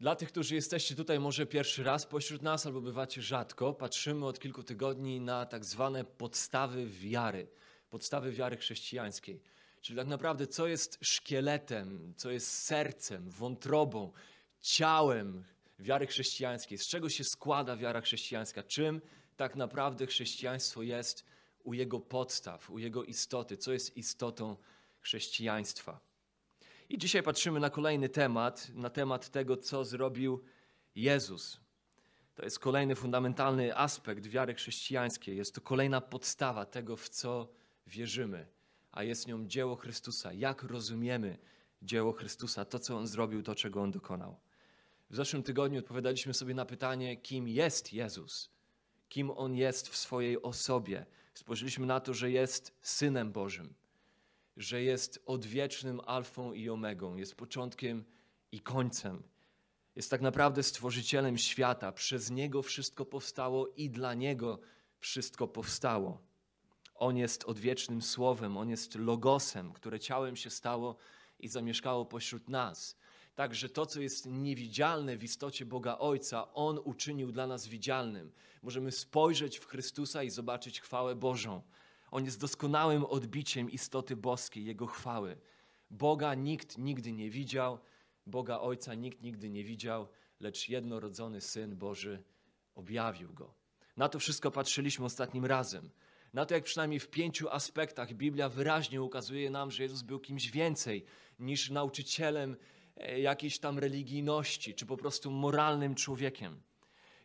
Dla tych, którzy jesteście tutaj może pierwszy raz pośród nas albo bywacie rzadko, patrzymy od kilku tygodni na tak zwane podstawy wiary, podstawy wiary chrześcijańskiej. Czyli tak naprawdę, co jest szkieletem, co jest sercem, wątrobą, ciałem wiary chrześcijańskiej, z czego się składa wiara chrześcijańska, czym tak naprawdę chrześcijaństwo jest u jego podstaw, u jego istoty, co jest istotą chrześcijaństwa. I dzisiaj patrzymy na kolejny temat, na temat tego, co zrobił Jezus. To jest kolejny fundamentalny aspekt wiary chrześcijańskiej. Jest to kolejna podstawa tego, w co wierzymy, a jest nią dzieło Chrystusa. Jak rozumiemy dzieło Chrystusa, to, co On zrobił, to, czego On dokonał. W zeszłym tygodniu odpowiadaliśmy sobie na pytanie, kim jest Jezus, kim On jest w swojej osobie. Spojrzeliśmy na to, że jest Synem Bożym że jest odwiecznym alfą i omegą, jest początkiem i końcem. Jest tak naprawdę stworzycielem świata. Przez Niego wszystko powstało i dla Niego wszystko powstało. On jest odwiecznym słowem, On jest logosem, które ciałem się stało i zamieszkało pośród nas. Także to, co jest niewidzialne w istocie Boga Ojca, On uczynił dla nas widzialnym. Możemy spojrzeć w Chrystusa i zobaczyć chwałę Bożą. On jest doskonałym odbiciem istoty boskiej, Jego chwały. Boga nikt nigdy nie widział, Boga Ojca nikt nigdy nie widział, lecz jednorodzony Syn Boży objawił Go. Na to wszystko patrzyliśmy ostatnim razem. Na to, jak przynajmniej w pięciu aspektach Biblia wyraźnie ukazuje nam, że Jezus był kimś więcej niż nauczycielem e, jakiejś tam religijności, czy po prostu moralnym człowiekiem.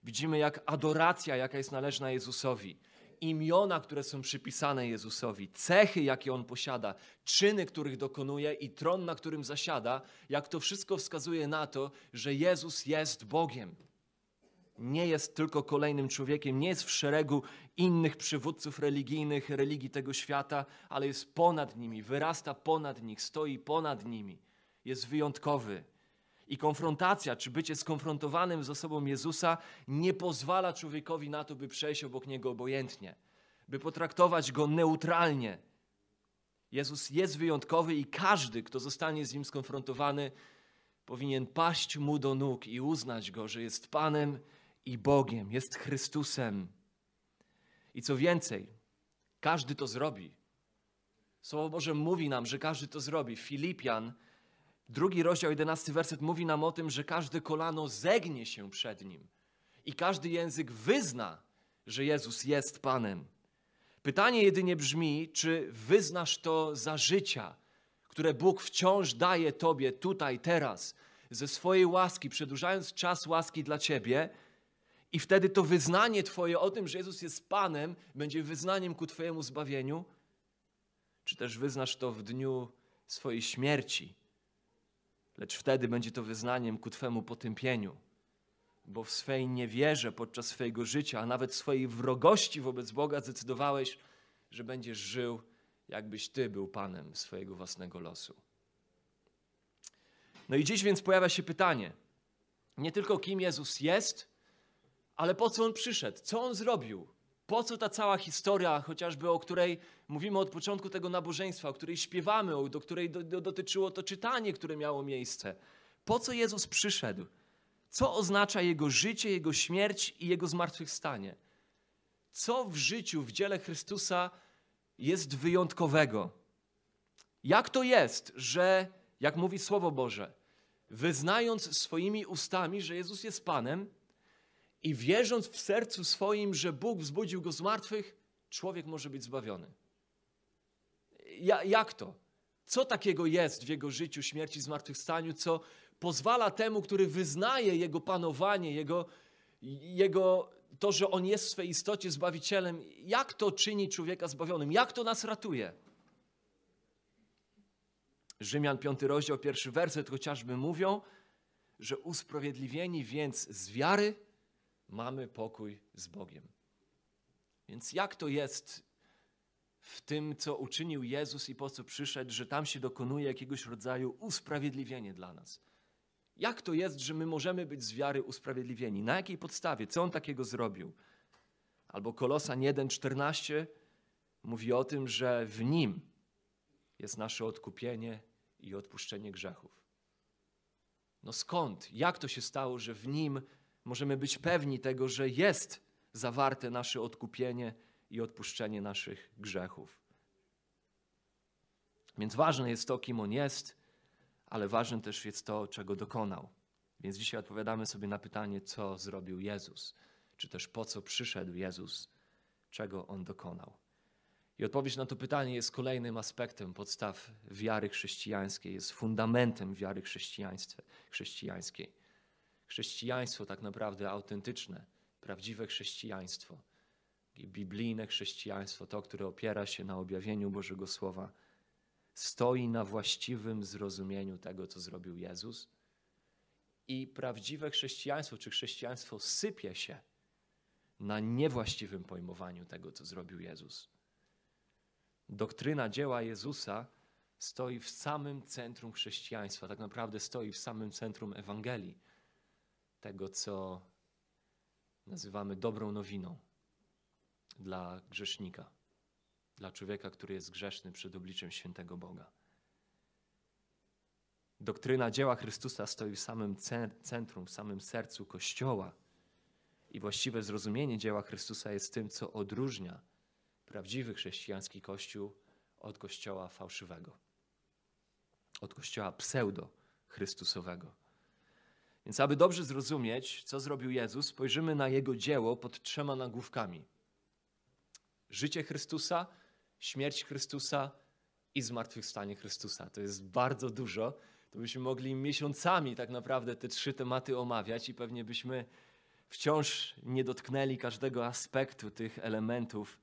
Widzimy, jak adoracja, jaka jest należna Jezusowi, imiona, które są przypisane Jezusowi, cechy, jakie on posiada, czyny, których dokonuje i tron, na którym zasiada, jak to wszystko wskazuje na to, że Jezus jest Bogiem. Nie jest tylko kolejnym człowiekiem, nie jest w szeregu innych przywódców religijnych, religii tego świata, ale jest ponad nimi, wyrasta ponad nich, stoi ponad nimi. Jest wyjątkowy. I konfrontacja, czy bycie skonfrontowanym z osobą Jezusa nie pozwala człowiekowi na to, by przejść obok niego obojętnie, by potraktować go neutralnie. Jezus jest wyjątkowy i każdy, kto zostanie z nim skonfrontowany, powinien paść mu do nóg i uznać go, że jest Panem i Bogiem, jest Chrystusem. I co więcej, każdy to zrobi. Słowo Boże mówi nam, że każdy to zrobi. Filipian Drugi rozdział, jedenasty werset mówi nam o tym, że każde kolano zegnie się przed Nim i każdy język wyzna, że Jezus jest Panem. Pytanie jedynie brzmi, czy wyznasz to za życia, które Bóg wciąż daje Tobie tutaj, teraz, ze swojej łaski, przedłużając czas łaski dla Ciebie, i wtedy to wyznanie Twoje o tym, że Jezus jest Panem, będzie wyznaniem ku Twojemu zbawieniu, czy też wyznasz to w dniu swojej śmierci lecz wtedy będzie to wyznaniem ku Twemu potępieniu, bo w swej niewierze podczas swojego życia, a nawet swojej wrogości wobec Boga zdecydowałeś, że będziesz żył, jakbyś Ty był Panem swojego własnego losu. No i dziś więc pojawia się pytanie, nie tylko kim Jezus jest, ale po co On przyszedł, co On zrobił, po co ta cała historia, chociażby o której mówimy od początku tego nabożeństwa, o której śpiewamy, do której do, do, dotyczyło to czytanie, które miało miejsce? Po co Jezus przyszedł? Co oznacza Jego życie, Jego śmierć i Jego zmartwychwstanie? Co w życiu, w dziele Chrystusa jest wyjątkowego? Jak to jest, że, jak mówi Słowo Boże, wyznając swoimi ustami, że Jezus jest Panem, i wierząc w sercu swoim, że Bóg wzbudził go z martwych, człowiek może być zbawiony. Ja, jak to? Co takiego jest w jego życiu, śmierci, zmartwychwstaniu, co pozwala temu, który wyznaje jego panowanie, jego, jego to, że on jest w swej istocie zbawicielem, jak to czyni człowieka zbawionym? Jak to nas ratuje? Rzymian 5 rozdział, pierwszy werset chociażby mówią, że usprawiedliwieni więc z wiary mamy pokój z Bogiem. Więc jak to jest w tym, co uczynił Jezus i po co przyszedł, że tam się dokonuje jakiegoś rodzaju usprawiedliwienie dla nas? Jak to jest, że my możemy być z wiary usprawiedliwieni? Na jakiej podstawie? Co On takiego zrobił? Albo Kolosan 1,14 mówi o tym, że w Nim jest nasze odkupienie i odpuszczenie grzechów. No skąd? Jak to się stało, że w nim możemy być pewni tego, że jest zawarte nasze odkupienie i odpuszczenie naszych grzechów? Więc ważne jest to, kim on jest, ale ważne też jest to, czego dokonał. Więc dzisiaj odpowiadamy sobie na pytanie, co zrobił Jezus, czy też po co przyszedł Jezus, czego on dokonał. I odpowiedź na to pytanie jest kolejnym aspektem podstaw wiary chrześcijańskiej, jest fundamentem wiary chrześcijańskiej. Chrześcijaństwo tak naprawdę autentyczne, prawdziwe chrześcijaństwo, biblijne chrześcijaństwo, to, które opiera się na objawieniu Bożego Słowa, stoi na właściwym zrozumieniu tego, co zrobił Jezus. I prawdziwe chrześcijaństwo, czy chrześcijaństwo sypie się na niewłaściwym pojmowaniu tego, co zrobił Jezus. Doktryna dzieła Jezusa stoi w samym centrum chrześcijaństwa, tak naprawdę stoi w samym centrum Ewangelii, tego co nazywamy dobrą nowiną dla grzesznika, dla człowieka, który jest grzeszny przed obliczem świętego Boga. Doktryna dzieła Chrystusa stoi w samym centrum, w samym sercu Kościoła. I właściwe zrozumienie dzieła Chrystusa jest tym, co odróżnia prawdziwy chrześcijański Kościół od Kościoła fałszywego, od Kościoła pseudo-chrystusowego. Więc aby dobrze zrozumieć, co zrobił Jezus, spojrzymy na Jego dzieło pod trzema nagłówkami. Życie Chrystusa, śmierć Chrystusa i zmartwychwstanie Chrystusa. To jest bardzo dużo. To byśmy mogli miesiącami tak naprawdę te trzy tematy omawiać i pewnie byśmy wciąż nie dotknęli każdego aspektu tych elementów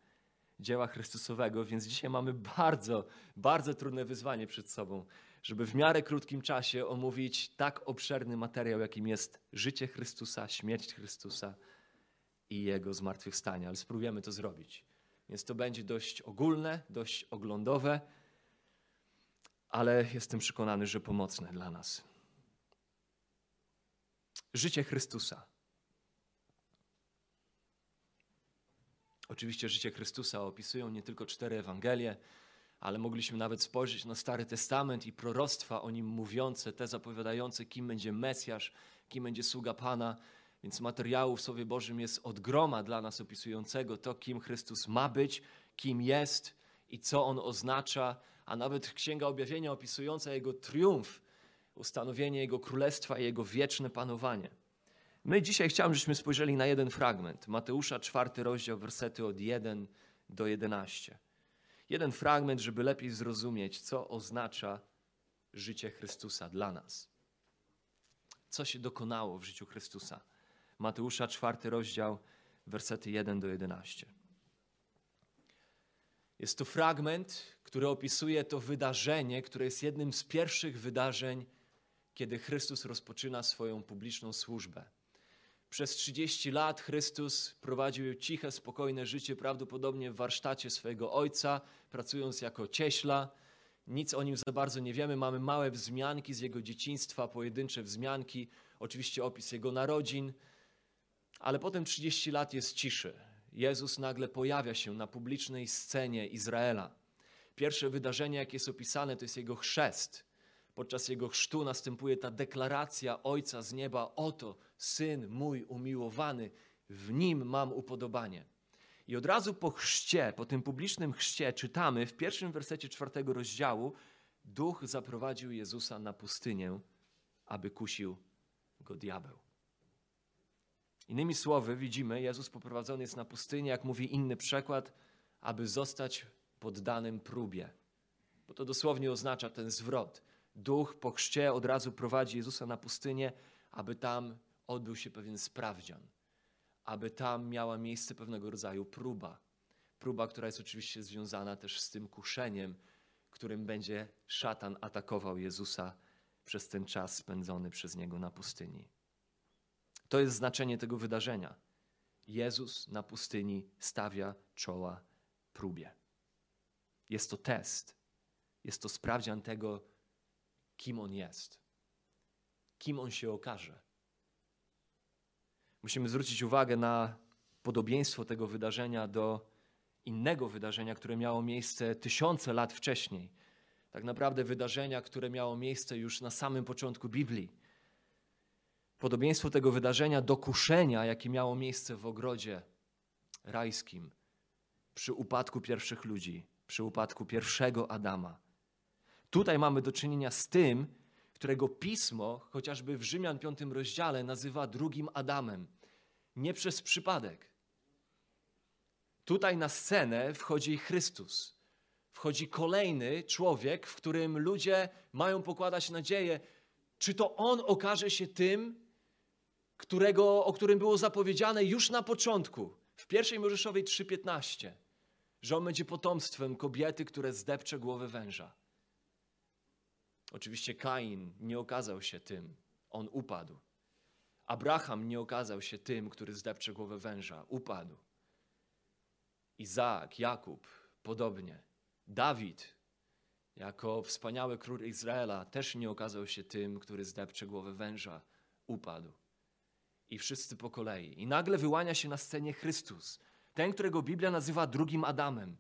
dzieła Chrystusowego, więc dzisiaj mamy bardzo, bardzo trudne wyzwanie przed sobą, żeby w miarę krótkim czasie omówić tak obszerny materiał, jakim jest życie Chrystusa, śmierć Chrystusa i Jego zmartwychwstanie. Ale spróbujemy to zrobić. Więc to będzie dość ogólne, dość oglądowe, ale jestem przekonany, że pomocne dla nas. Życie Chrystusa. Oczywiście życie Chrystusa opisują nie tylko cztery Ewangelie, ale mogliśmy nawet spojrzeć na Stary Testament i proroctwa o nim mówiące, te zapowiadające, kim będzie Mesjasz, kim będzie sługa Pana. Więc materiału w Słowie Bożym jest od groma dla nas opisującego to, kim Chrystus ma być, kim jest i co on oznacza, a nawet Księga Objawienia opisująca jego triumf, ustanowienie jego królestwa i jego wieczne panowanie. My dzisiaj chciałem, żebyśmy spojrzeli na jeden fragment. Mateusza, czwarty rozdział, wersety od 1 do 11. Jeden fragment, żeby lepiej zrozumieć, co oznacza życie Chrystusa dla nas. Co się dokonało w życiu Chrystusa. Mateusza, czwarty rozdział, wersety 1 do 11. Jest to fragment, który opisuje to wydarzenie, które jest jednym z pierwszych wydarzeń, kiedy Chrystus rozpoczyna swoją publiczną służbę. Przez 30 lat Chrystus prowadził ciche, spokojne życie, prawdopodobnie w warsztacie swojego ojca, pracując jako cieśla. Nic o nim za bardzo nie wiemy. Mamy małe wzmianki z jego dzieciństwa, pojedyncze wzmianki, oczywiście opis jego narodzin, ale potem 30 lat jest ciszy. Jezus nagle pojawia się na publicznej scenie Izraela. Pierwsze wydarzenie, jakie jest opisane, to jest jego chrzest. Podczas jego chrztu następuje ta deklaracja Ojca z nieba: Oto syn mój umiłowany, w nim mam upodobanie. I od razu po chrzcie, po tym publicznym chrzcie, czytamy w pierwszym wersecie czwartego rozdziału: Duch zaprowadził Jezusa na pustynię, aby kusił go diabeł. Innymi słowy, widzimy, Jezus poprowadzony jest na pustynię, jak mówi inny przekład, aby zostać poddanym próbie. Bo to dosłownie oznacza ten zwrot. Duch po chrzcie od razu prowadzi Jezusa na pustynię, aby tam odbył się pewien sprawdzian, aby tam miała miejsce pewnego rodzaju próba. Próba, która jest oczywiście związana też z tym kuszeniem, którym będzie szatan atakował Jezusa przez ten czas spędzony przez niego na pustyni. To jest znaczenie tego wydarzenia. Jezus na pustyni stawia czoła próbie. Jest to test, jest to sprawdzian tego, kim on jest, kim on się okaże. Musimy zwrócić uwagę na podobieństwo tego wydarzenia do innego wydarzenia, które miało miejsce tysiące lat wcześniej. Tak naprawdę wydarzenia, które miało miejsce już na samym początku Biblii. podobieństwo tego wydarzenia do kuszenia, jakie miało miejsce w ogrodzie rajskim przy upadku pierwszych ludzi, przy upadku pierwszego Adama. Tutaj mamy do czynienia z tym, którego pismo, chociażby w Rzymian 5 rozdziale, nazywa drugim Adamem. Nie przez przypadek. Tutaj na scenę wchodzi Chrystus. Wchodzi kolejny człowiek, w którym ludzie mają pokładać nadzieję, czy to on okaże się tym, którego, o którym było zapowiedziane już na początku, w pierwszej Mojżeszowej 3:15, że on będzie potomstwem kobiety, które zdepcze głowę węża. Oczywiście Kain nie okazał się tym, on upadł. Abraham nie okazał się tym, który zdepcze głowę węża, upadł. Izaak, Jakub, podobnie. Dawid, jako wspaniały król Izraela, też nie okazał się tym, który zdepcze głowę węża, upadł. I wszyscy po kolei. I nagle wyłania się na scenie Chrystus, ten, którego Biblia nazywa drugim Adamem.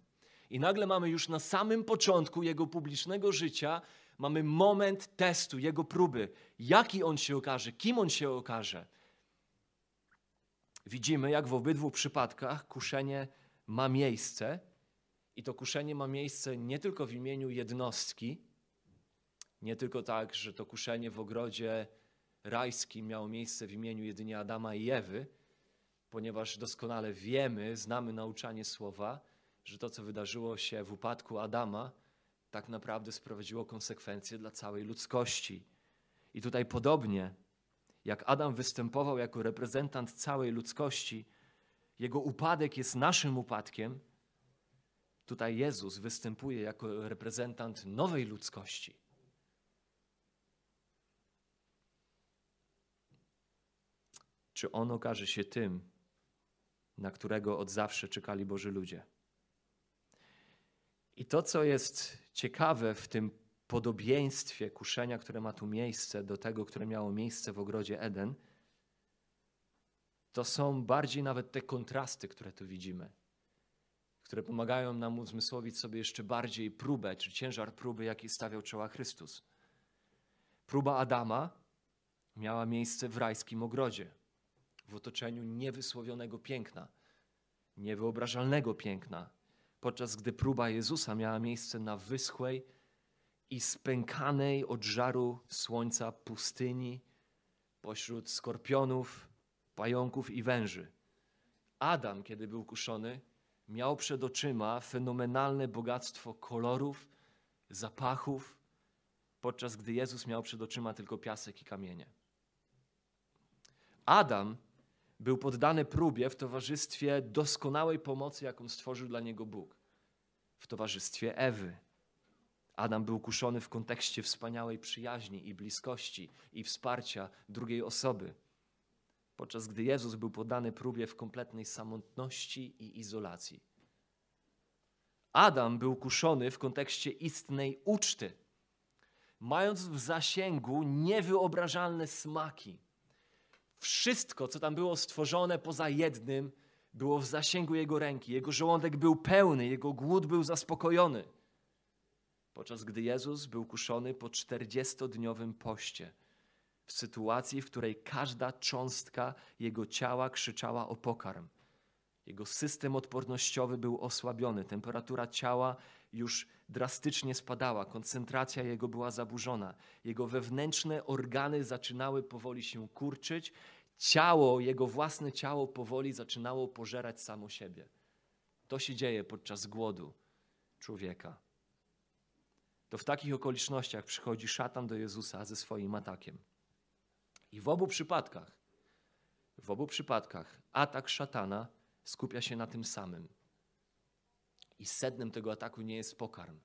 I nagle mamy już na samym początku jego publicznego życia, mamy moment testu, jego próby. Jaki on się okaże, kim on się okaże. Widzimy, jak w obydwu przypadkach kuszenie ma miejsce. I to kuszenie ma miejsce nie tylko w imieniu jednostki, nie tylko tak, że to kuszenie w ogrodzie rajskim miało miejsce w imieniu jedynie Adama i Ewy, ponieważ doskonale wiemy, znamy nauczanie słowa, że to, co wydarzyło się w upadku Adama, tak naprawdę sprowadziło konsekwencje dla całej ludzkości. I tutaj podobnie, jak Adam występował jako reprezentant całej ludzkości, jego upadek jest naszym upadkiem. Tutaj Jezus występuje jako reprezentant nowej ludzkości. Czy on okaże się tym, na którego od zawsze czekali Boży ludzie? I to, co jest ciekawe w tym podobieństwie kuszenia, które ma tu miejsce, do tego, które miało miejsce w ogrodzie Eden, to są bardziej nawet te kontrasty, które tu widzimy, które pomagają nam uzmysłowić sobie jeszcze bardziej próbę, czy ciężar próby, jaki stawiał czoła Chrystus. Próba Adama miała miejsce w rajskim ogrodzie, w otoczeniu niewysłowionego piękna, niewyobrażalnego piękna, podczas gdy próba Jezusa miała miejsce na wyschłej i spękanej od żaru słońca pustyni, pośród skorpionów, pająków i węży. Adam, kiedy był kuszony, miał przed oczyma fenomenalne bogactwo kolorów, zapachów, podczas gdy Jezus miał przed oczyma tylko piasek i kamienie. Adam był poddany próbie w towarzystwie doskonałej pomocy, jaką stworzył dla niego Bóg. W towarzystwie Ewy. Adam był kuszony w kontekście wspaniałej przyjaźni i bliskości i wsparcia drugiej osoby podczas gdy Jezus był poddany próbie w kompletnej samotności i izolacji. Adam był kuszony w kontekście istnej uczty, mając w zasięgu niewyobrażalne smaki. Wszystko, co tam było stworzone poza jednym, było w zasięgu jego ręki. Jego żołądek był pełny, jego głód był zaspokojony. Podczas gdy Jezus był kuszony po czterdziestodniowym poście w sytuacji, w której każda cząstka jego ciała krzyczała o pokarm. Jego system odpornościowy był osłabiony, temperatura ciała już drastycznie spadała, koncentracja jego była zaburzona, jego wewnętrzne organy zaczynały powoli się kurczyć, ciało, jego własne ciało powoli zaczynało pożerać samo siebie. To się dzieje podczas głodu człowieka. To w takich okolicznościach przychodzi szatan do Jezusa ze swoim atakiem. I w obu przypadkach, w obu przypadkach atak szatana skupia się na tym samym. I sednem tego ataku nie jest pokarm.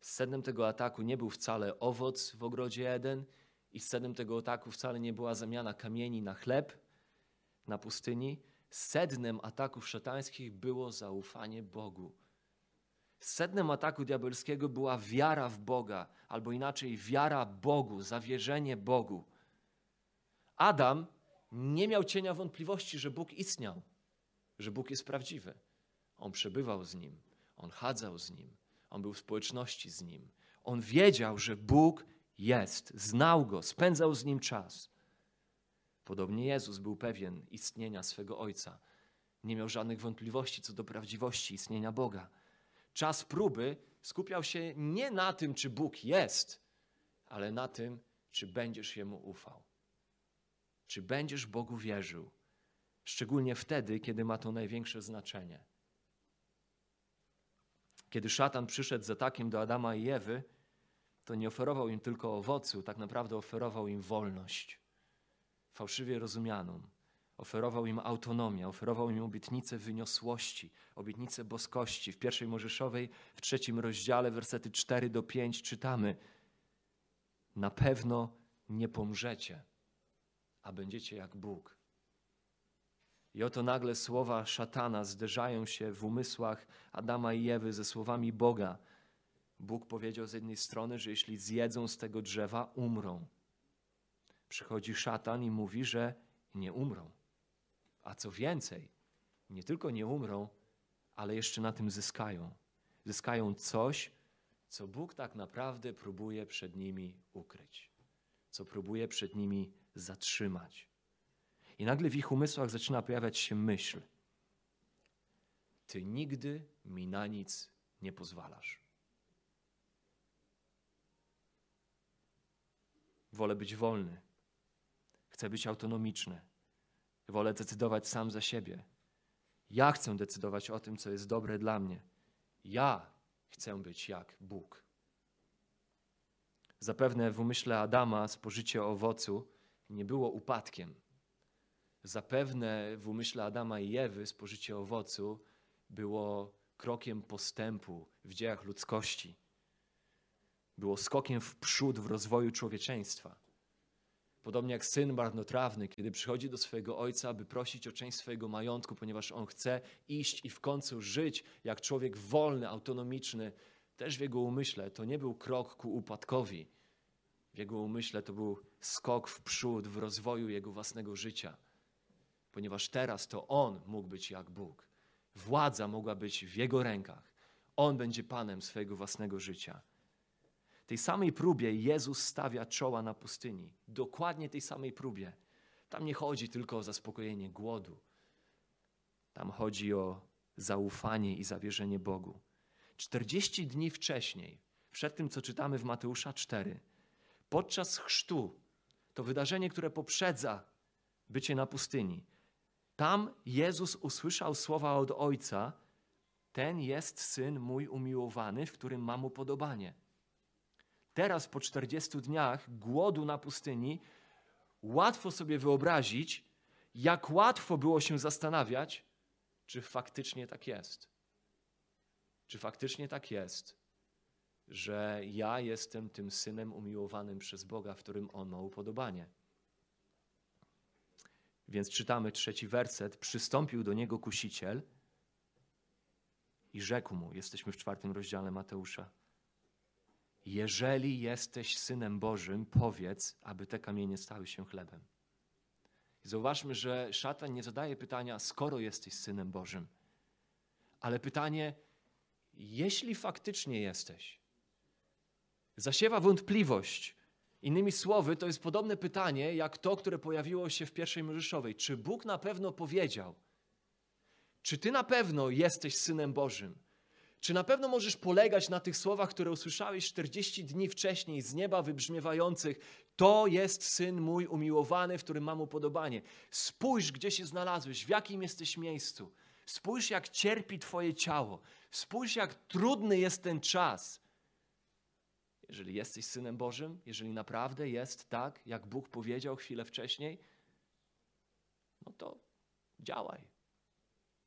Sednem tego ataku nie był wcale owoc w ogrodzie Eden, i sednem tego ataku wcale nie była zamiana kamieni na chleb na pustyni. Sednem ataków szatańskich było zaufanie Bogu. Sednem ataku diabelskiego była wiara w Boga, albo inaczej wiara Bogu, zawierzenie Bogu. Adam nie miał cienia wątpliwości, że Bóg istniał, że Bóg jest prawdziwy. On przebywał z nim, on chadzał z nim, on był w społeczności z nim. On wiedział, że Bóg jest, znał go, spędzał z nim czas. Podobnie Jezus był pewien istnienia swego Ojca. Nie miał żadnych wątpliwości co do prawdziwości istnienia Boga. Czas próby skupiał się nie na tym, czy Bóg jest, ale na tym, czy będziesz Jemu ufał. Czy będziesz Bogu wierzył, szczególnie wtedy, kiedy ma to największe znaczenie. Kiedy szatan przyszedł z atakiem do Adama i Ewy, to nie oferował im tylko owocu, tak naprawdę oferował im wolność, fałszywie rozumianą. Oferował im autonomię, oferował im obietnicę wyniosłości, obietnicę boskości. W pierwszej Mojżeszowej, w trzecim rozdziale, wersety 4 do 5 czytamy: Na pewno nie pomrzecie, a będziecie jak Bóg. I oto nagle słowa szatana zderzają się w umysłach Adama i Ewy ze słowami Boga. Bóg powiedział z jednej strony, że jeśli zjedzą z tego drzewa, umrą. Przychodzi szatan i mówi, że nie umrą. A co więcej, nie tylko nie umrą, ale jeszcze na tym zyskają. Zyskają coś, co Bóg tak naprawdę próbuje przed nimi ukryć, co próbuje przed nimi zatrzymać. I nagle w ich umysłach zaczyna pojawiać się myśl: Ty nigdy mi na nic nie pozwalasz. Wolę być wolny. Chcę być autonomiczny. Wolę decydować sam za siebie. Ja chcę decydować o tym, co jest dobre dla mnie. Ja chcę być jak Bóg. Zapewne w umyśle Adama spożycie owocu nie było upadkiem. Zapewne w umyśle Adama i Ewy spożycie owocu było krokiem postępu w dziejach ludzkości. Było skokiem w przód w rozwoju człowieczeństwa. Podobnie jak syn marnotrawny, kiedy przychodzi do swojego ojca, aby prosić o część swojego majątku, ponieważ on chce iść i w końcu żyć jak człowiek wolny, autonomiczny, też w jego umyśle to nie był krok ku upadkowi. W jego umyśle to był skok w przód w rozwoju jego własnego życia, ponieważ teraz to on mógł być jak Bóg. Władza mogła być w jego rękach. On będzie panem swojego własnego życia. Tej samej próbie Jezus stawia czoła na pustyni. Dokładnie tej samej próbie. Tam nie chodzi tylko o zaspokojenie głodu. Tam chodzi o zaufanie i zawierzenie Bogu. 40 dni wcześniej, przed tym co czytamy w Mateusza 4, podczas chrztu, to wydarzenie, które poprzedza bycie na pustyni, tam Jezus usłyszał słowa od Ojca: Ten jest syn mój umiłowany, w którym mam upodobanie. Teraz, po 40 dniach głodu na pustyni, łatwo sobie wyobrazić, jak łatwo było się zastanawiać, czy faktycznie tak jest. Czy faktycznie tak jest, że ja jestem tym synem umiłowanym przez Boga, w którym on ma upodobanie. Więc czytamy trzeci werset. Przystąpił do niego kusiciel i rzekł mu, jesteśmy w czwartym rozdziale Mateusza. Jeżeli jesteś synem Bożym, powiedz, aby te kamienie stały się chlebem. I zauważmy, że szatan nie zadaje pytania, skoro jesteś synem Bożym, ale pytanie, jeśli faktycznie jesteś. Zasiewa wątpliwość. Innymi słowy, to jest podobne pytanie, jak to, które pojawiło się w pierwszej Mojżeszowej. Czy Bóg na pewno powiedział? Czy ty na pewno jesteś synem Bożym? Czy na pewno możesz polegać na tych słowach, które usłyszałeś 40 dni wcześniej z nieba wybrzmiewających? To jest syn mój umiłowany, w którym mam upodobanie. Spójrz, gdzie się znalazłeś, w jakim jesteś miejscu. Spójrz, jak cierpi Twoje ciało. Spójrz, jak trudny jest ten czas. Jeżeli jesteś synem Bożym, jeżeli naprawdę jest tak, jak Bóg powiedział chwilę wcześniej, no to działaj.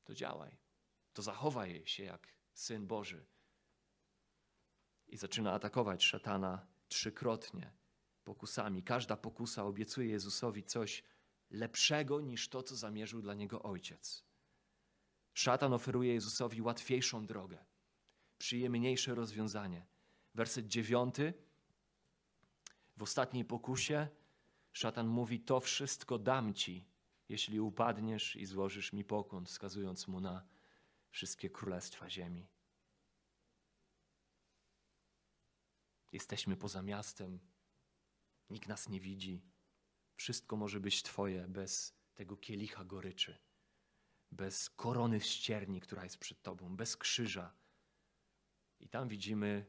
To działaj. To zachowaj się jak Syn Boży. I zaczyna atakować szatana trzykrotnie pokusami. Każda pokusa obiecuje Jezusowi coś lepszego niż to, co zamierzył dla niego Ojciec. Szatan oferuje Jezusowi łatwiejszą drogę, przyjemniejsze rozwiązanie. Werset dziewiąty. W ostatniej pokusie szatan mówi: To wszystko dam ci, jeśli upadniesz i złożysz mi pokłon, wskazując mu na wszystkie królestwa ziemi. Jesteśmy poza miastem, nikt nas nie widzi. Wszystko może być Twoje bez tego kielicha goryczy, bez korony ścierni, która jest przed Tobą, bez krzyża. I tam widzimy,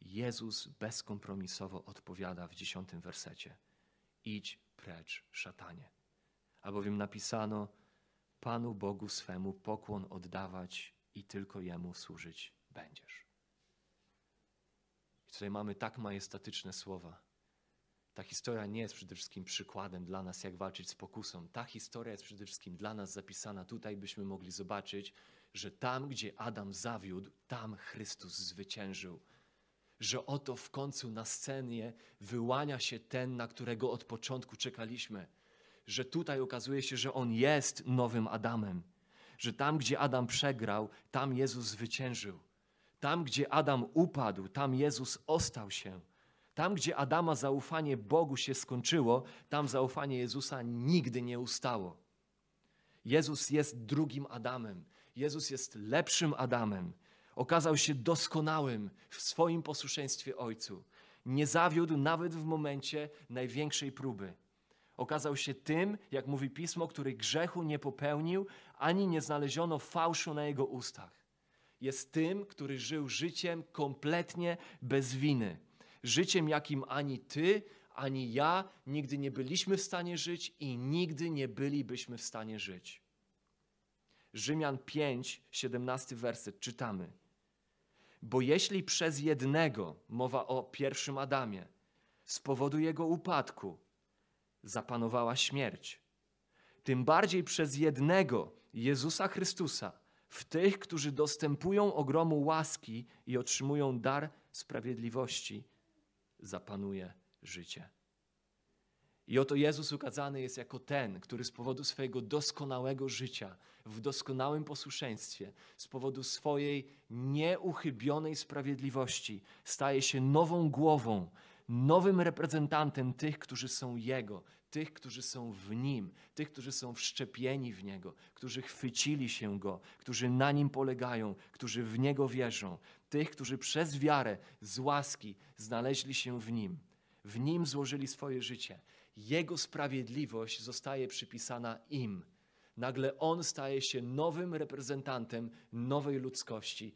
Jezus bezkompromisowo odpowiada w dziesiątym wersecie: Idź precz, szatanie. Albowiem napisano: Panu Bogu swemu pokłon oddawać i tylko Jemu służyć będziesz. I tutaj mamy tak majestatyczne słowa. Ta historia nie jest przede wszystkim przykładem dla nas, jak walczyć z pokusą. Ta historia jest przede wszystkim dla nas zapisana tutaj, byśmy mogli zobaczyć, że tam, gdzie Adam zawiódł, tam Chrystus zwyciężył. Że oto w końcu na scenie wyłania się ten, na którego od początku czekaliśmy. Że tutaj okazuje się, że on jest nowym Adamem. Że tam, gdzie Adam przegrał, tam Jezus zwyciężył. Tam, gdzie Adam upadł, tam Jezus ostał się. Tam, gdzie Adama zaufanie Bogu się skończyło, tam zaufanie Jezusa nigdy nie ustało. Jezus jest drugim Adamem. Jezus jest lepszym Adamem. Okazał się doskonałym w swoim posłuszeństwie Ojcu. Nie zawiódł nawet w momencie największej próby. Okazał się tym, jak mówi pismo, który grzechu nie popełnił, ani nie znaleziono fałszu na jego ustach. Jest tym, który żył życiem kompletnie bez winy życiem, jakim ani ty, ani ja nigdy nie byliśmy w stanie żyć i nigdy nie bylibyśmy w stanie żyć. Rzymian 5, 17 werset czytamy. Bo jeśli przez jednego, mowa o pierwszym Adamie, z powodu jego upadku zapanowała śmierć, tym bardziej przez jednego, Jezusa Chrystusa, w tych, którzy dostępują ogromu łaski i otrzymują dar sprawiedliwości, zapanuje życie. I oto Jezus ukazany jest jako ten, który z powodu swojego doskonałego życia, w doskonałym posłuszeństwie, z powodu swojej nieuchybionej sprawiedliwości, staje się nową głową, nowym reprezentantem tych, którzy są Jego, tych, którzy są w Nim, tych, którzy są wszczepieni w Niego, którzy chwycili się Go, którzy na Nim polegają, którzy w Niego wierzą, tych, którzy przez wiarę z łaski znaleźli się w Nim, w Nim złożyli swoje życie. Jego sprawiedliwość zostaje przypisana im. Nagle On staje się nowym reprezentantem nowej ludzkości,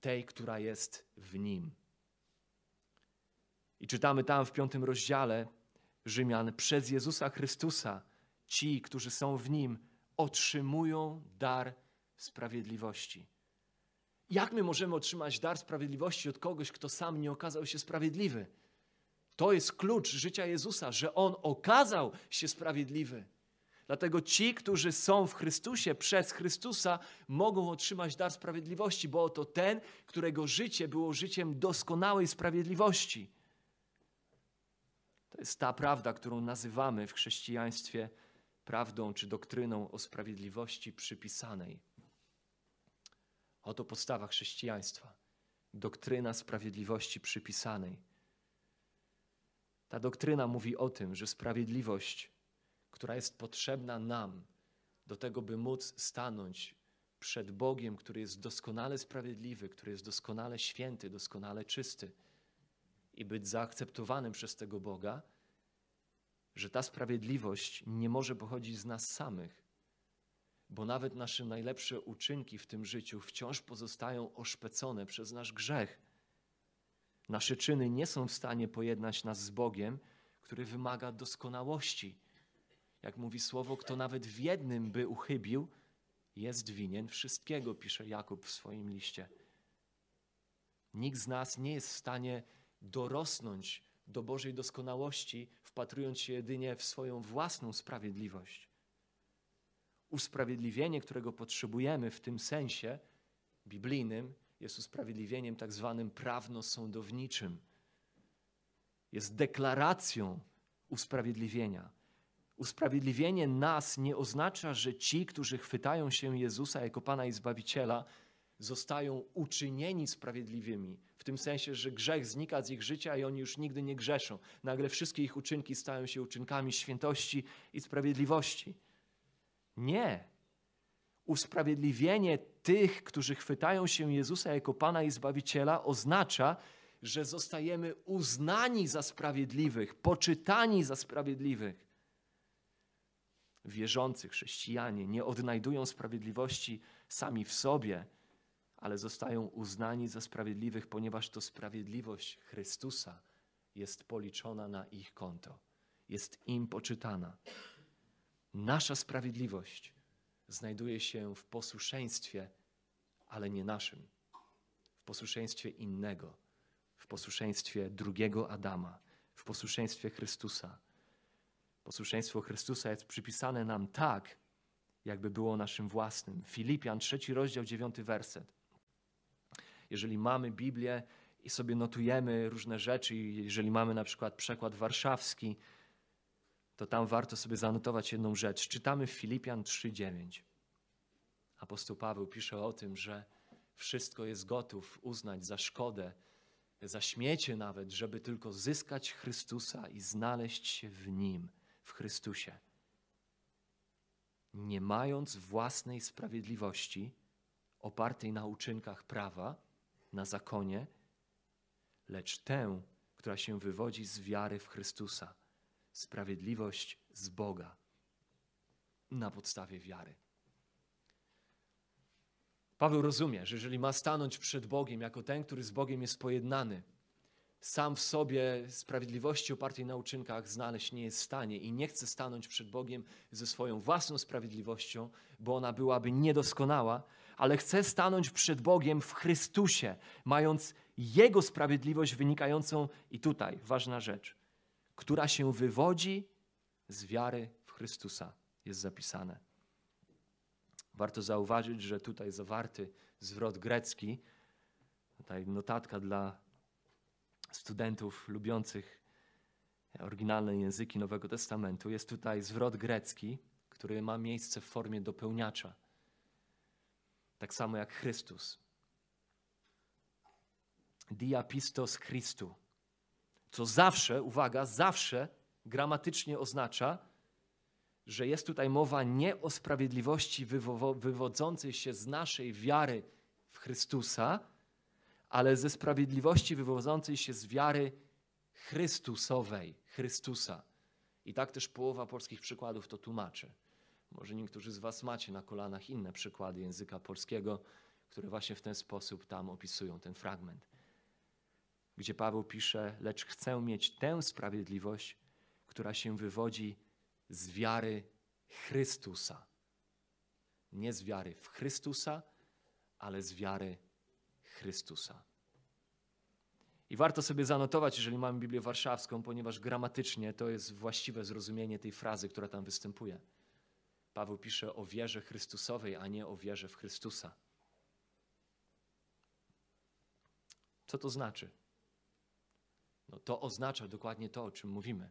tej, która jest w Nim. I czytamy tam w piątym rozdziale Rzymian, przez Jezusa Chrystusa ci, którzy są w Nim, otrzymują dar sprawiedliwości. Jak my możemy otrzymać dar sprawiedliwości od kogoś, kto sam nie okazał się sprawiedliwy? To jest klucz życia Jezusa, że On okazał się sprawiedliwy. Dlatego ci, którzy są w Chrystusie, przez Chrystusa, mogą otrzymać dar sprawiedliwości, bo oto ten, którego życie było życiem doskonałej sprawiedliwości. To jest ta prawda, którą nazywamy w chrześcijaństwie prawdą czy doktryną o sprawiedliwości przypisanej. Oto podstawa chrześcijaństwa. Doktryna sprawiedliwości przypisanej. Ta doktryna mówi o tym, że sprawiedliwość, która jest potrzebna nam do tego, by móc stanąć przed Bogiem, który jest doskonale sprawiedliwy, który jest doskonale święty, doskonale czysty i być zaakceptowanym przez tego Boga, że ta sprawiedliwość nie może pochodzić z nas samych, bo nawet nasze najlepsze uczynki w tym życiu wciąż pozostają oszpecone przez nasz grzech. Nasze czyny nie są w stanie pojednać nas z Bogiem, który wymaga doskonałości. Jak mówi słowo, kto nawet w jednym by uchybił, jest winien wszystkiego, pisze Jakub w swoim liście. Nikt z nas nie jest w stanie dorosnąć do Bożej doskonałości, wpatrując się jedynie w swoją własną sprawiedliwość usprawiedliwienie, którego potrzebujemy w tym sensie biblijnym, jest usprawiedliwieniem tak zwanym prawno-sądowniczym. Jest deklaracją usprawiedliwienia. Usprawiedliwienie nas nie oznacza, że ci, którzy chwytają się Jezusa jako Pana i Zbawiciela, zostają uczynieni sprawiedliwymi. W tym sensie, że grzech znika z ich życia i oni już nigdy nie grzeszą. Nagle wszystkie ich uczynki stają się uczynkami świętości i sprawiedliwości. Nie. Usprawiedliwienie tych, którzy chwytają się Jezusa jako Pana i Zbawiciela, oznacza, że zostajemy uznani za sprawiedliwych, poczytani za sprawiedliwych. wierzący chrześcijanie nie odnajdują sprawiedliwości sami w sobie, ale zostają uznani za sprawiedliwych, ponieważ to sprawiedliwość Chrystusa jest policzona na ich konto, jest im poczytana. Nasza sprawiedliwość znajduje się w posłuszeństwie, ale nie naszym, w posłuszeństwie innego, w posłuszeństwie drugiego Adama, w posłuszeństwie Chrystusa. Posłuszeństwo Chrystusa jest przypisane nam tak, jakby było naszym własnym. Filipian, trzeci rozdział, dziewiąty werset. Jeżeli mamy Biblię i sobie notujemy różne rzeczy, jeżeli mamy na przykład przekład warszawski, to tam warto sobie zanotować jedną rzecz. Czytamy w Filipian 3:9. Apostoł Paweł pisze o tym, że wszystko jest gotów uznać za szkodę, za śmiecie nawet, żeby tylko zyskać Chrystusa i znaleźć się w Nim, w Chrystusie. Nie mając własnej sprawiedliwości opartej na uczynkach prawa, na zakonie, lecz tę, która się wywodzi z wiary w Chrystusa sprawiedliwość z Boga na podstawie wiary. Paweł rozumie, że jeżeli ma stanąć przed Bogiem jako ten, który z Bogiem jest pojednany, sam w sobie sprawiedliwości opartej na uczynkach znaleźć nie jest w stanie i nie chce stanąć przed Bogiem ze swoją własną sprawiedliwością, bo ona byłaby niedoskonała, ale chce stanąć przed Bogiem w Chrystusie, mając Jego sprawiedliwość wynikającą, i tutaj ważna rzecz, która się wywodzi z wiary w Chrystusa, jest zapisane. Warto zauważyć, że tutaj zawarty zwrot grecki, tutaj notatka dla studentów lubiących oryginalne języki Nowego Testamentu, jest tutaj zwrot grecki, który ma miejsce w formie dopełniacza. Tak samo jak Chrystus. Diapistos Christu co zawsze, uwaga, zawsze gramatycznie oznacza, że jest tutaj mowa nie o sprawiedliwości wywodzącej się z naszej wiary w Chrystusa, ale ze sprawiedliwości wywodzącej się z wiary Chrystusowej, Chrystusa. I tak też połowa polskich przykładów to tłumaczy. Może niektórzy z Was macie na kolanach inne przykłady języka polskiego, które właśnie w ten sposób tam opisują ten fragment gdzie Paweł pisze: Lecz chcę mieć tę sprawiedliwość, która się wywodzi z wiary Chrystusa. Nie z wiary w Chrystusa, ale z wiary Chrystusa. I warto sobie zanotować, jeżeli mamy Biblię Warszawską, ponieważ gramatycznie to jest właściwe zrozumienie tej frazy, która tam występuje. Paweł pisze o wierze Chrystusowej, a nie o wierze w Chrystusa. Co to znaczy? No to oznacza dokładnie to, o czym mówimy.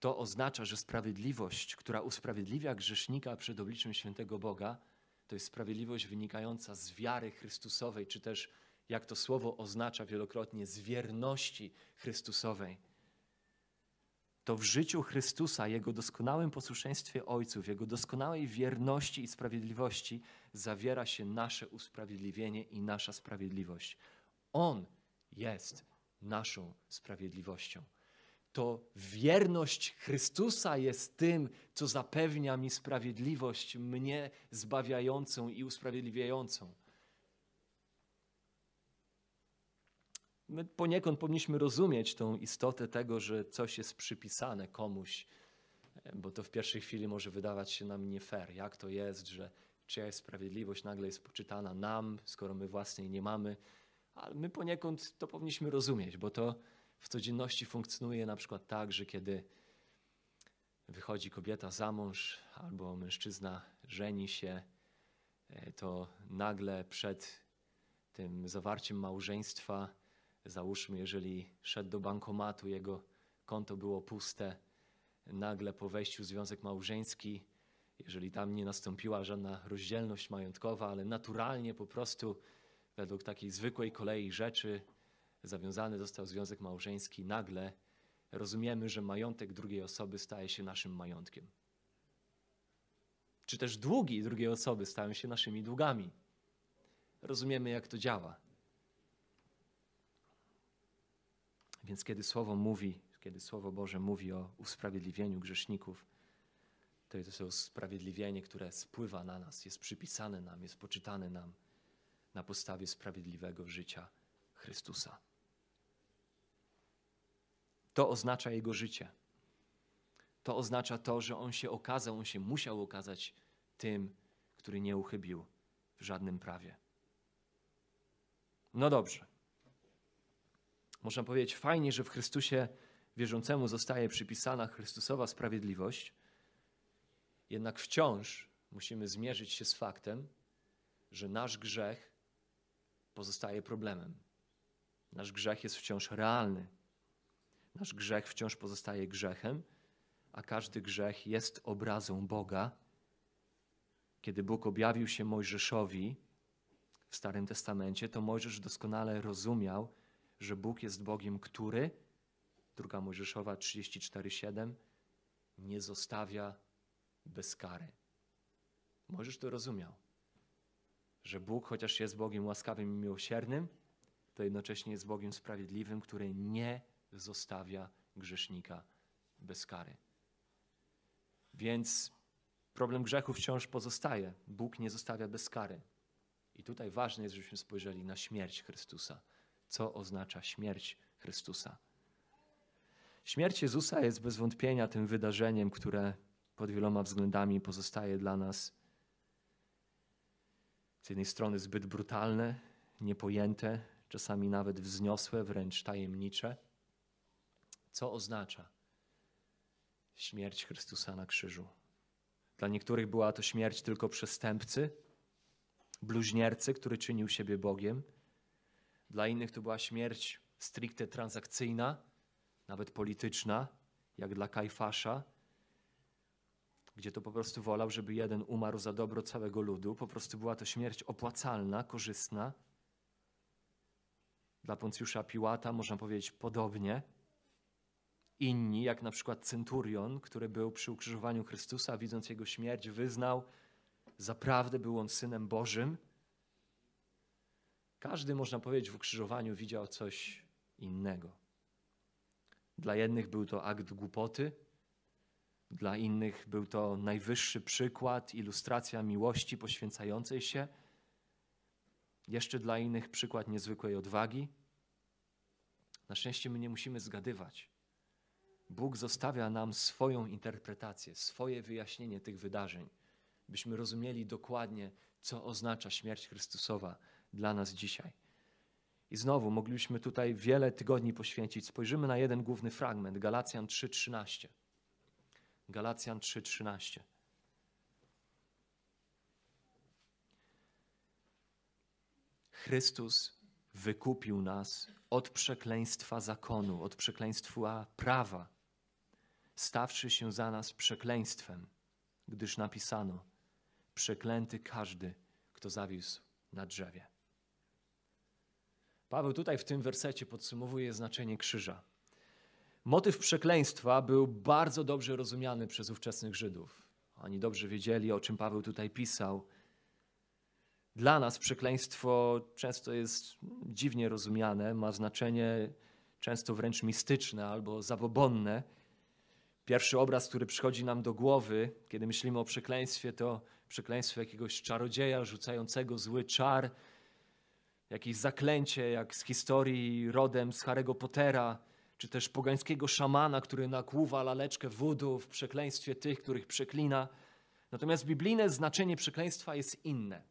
To oznacza, że sprawiedliwość, która usprawiedliwia grzesznika przed obliczem świętego Boga, to jest sprawiedliwość wynikająca z wiary Chrystusowej, czy też, jak to słowo oznacza wielokrotnie, z wierności Chrystusowej. To w życiu Chrystusa, Jego doskonałym posłuszeństwie Ojców, Jego doskonałej wierności i sprawiedliwości zawiera się nasze usprawiedliwienie i nasza sprawiedliwość. On jest naszą sprawiedliwością. To wierność Chrystusa jest tym, co zapewnia mi sprawiedliwość, mnie zbawiającą i usprawiedliwiającą. My poniekąd powinniśmy rozumieć tą istotę tego, że coś jest przypisane komuś, bo to w pierwszej chwili może wydawać się nam nie fair. Jak to jest, że czyjaś sprawiedliwość nagle jest poczytana nam, skoro my własnej nie mamy ale my poniekąd to powinniśmy rozumieć, bo to w codzienności funkcjonuje na przykład tak, że kiedy wychodzi kobieta za mąż albo mężczyzna żeni się, e, to nagle przed tym zawarciem małżeństwa, załóżmy, jeżeli szedł do bankomatu, jego konto było puste, nagle po wejściu w związek małżeński, jeżeli tam nie nastąpiła żadna rozdzielność majątkowa, ale naturalnie po prostu według takiej zwykłej kolei rzeczy zawiązany został związek małżeński, nagle rozumiemy, że majątek drugiej osoby staje się naszym majątkiem. Czy też długi drugiej osoby stają się naszymi długami. Rozumiemy, jak to działa. Więc kiedy Słowo mówi, kiedy Słowo Boże mówi o usprawiedliwieniu grzeszników, To jest to usprawiedliwienie, które spływa na nas, jest przypisane nam, jest poczytane nam na podstawie sprawiedliwego życia Chrystusa. To oznacza Jego życie. To oznacza to, że On się okazał, On się musiał okazać tym, który nie uchybił w żadnym prawie. No dobrze. Można powiedzieć, fajnie, że w Chrystusie wierzącemu zostaje przypisana Chrystusowa sprawiedliwość, jednak wciąż musimy zmierzyć się z faktem, że nasz grzech pozostaje problemem. Nasz grzech jest wciąż realny. Nasz grzech wciąż pozostaje grzechem, a każdy grzech jest obrazą Boga. Kiedy Bóg objawił się Mojżeszowi w Starym Testamencie, to Mojżesz doskonale rozumiał, że Bóg jest Bogiem, który, druga Mojżeszowa 34:7, nie zostawia bez kary. Mojżesz to rozumiał, że Bóg, chociaż jest Bogiem łaskawym i miłosiernym, to jednocześnie jest Bogiem sprawiedliwym, który nie zostawia grzesznika bez kary. Więc problem grzechu wciąż pozostaje. Bóg nie zostawia bez kary. I tutaj ważne jest, żebyśmy spojrzeli na śmierć Chrystusa. Co oznacza śmierć Chrystusa? Śmierć Jezusa jest bez wątpienia tym wydarzeniem, które pod wieloma względami pozostaje dla nas z jednej strony zbyt brutalne, niepojęte, czasami nawet wzniosłe, wręcz tajemnicze. Co oznacza śmierć Chrystusa na krzyżu? Dla niektórych była to śmierć tylko przestępcy, bluźniercy, który czynił siebie Bogiem. Dla innych to była śmierć stricte transakcyjna, nawet polityczna, jak dla Kajfasza, gdzie to po prostu wolał, żeby jeden umarł za dobro całego ludu. Po prostu była to śmierć opłacalna, korzystna. Dla Poncjusza Piłata można powiedzieć podobnie. Inni, jak na przykład centurion, który był przy ukrzyżowaniu Chrystusa, widząc jego śmierć, wyznał, zaprawdę był on synem Bożym. Każdy, można powiedzieć, w ukrzyżowaniu widział coś innego. Dla jednych był to akt głupoty, dla innych był to najwyższy przykład, ilustracja miłości poświęcającej się. Jeszcze dla innych przykład niezwykłej odwagi. Na szczęście my nie musimy zgadywać. Bóg zostawia nam swoją interpretację, swoje wyjaśnienie tych wydarzeń, byśmy rozumieli dokładnie, co oznacza śmierć Chrystusowa dla nas dzisiaj. I znowu moglibyśmy tutaj wiele tygodni poświęcić. Spojrzymy na jeden główny fragment, Galacjan 3:13. Galacjan 3:13. Chrystus wykupił nas od przekleństwa zakonu, od przekleństwa prawa, stawszy się za nas przekleństwem, gdyż napisano: Przeklęty każdy, kto zawisł na drzewie. Paweł tutaj w tym wersecie podsumowuje znaczenie krzyża. Motyw przekleństwa był bardzo dobrze rozumiany przez ówczesnych Żydów. Oni dobrze wiedzieli, o czym Paweł tutaj pisał. Dla nas przekleństwo często jest dziwnie rozumiane, ma znaczenie często wręcz mistyczne albo zabobonne. Pierwszy obraz, który przychodzi nam do głowy, kiedy myślimy o przekleństwie, to przekleństwo jakiegoś czarodzieja rzucającego zły czar, jakieś zaklęcie, jak z historii rodem z Harry'ego Pottera, czy też pogańskiego szamana, który nakłuwa laleczkę wodu w przekleństwie tych, których przeklina. Natomiast biblijne znaczenie przekleństwa jest inne.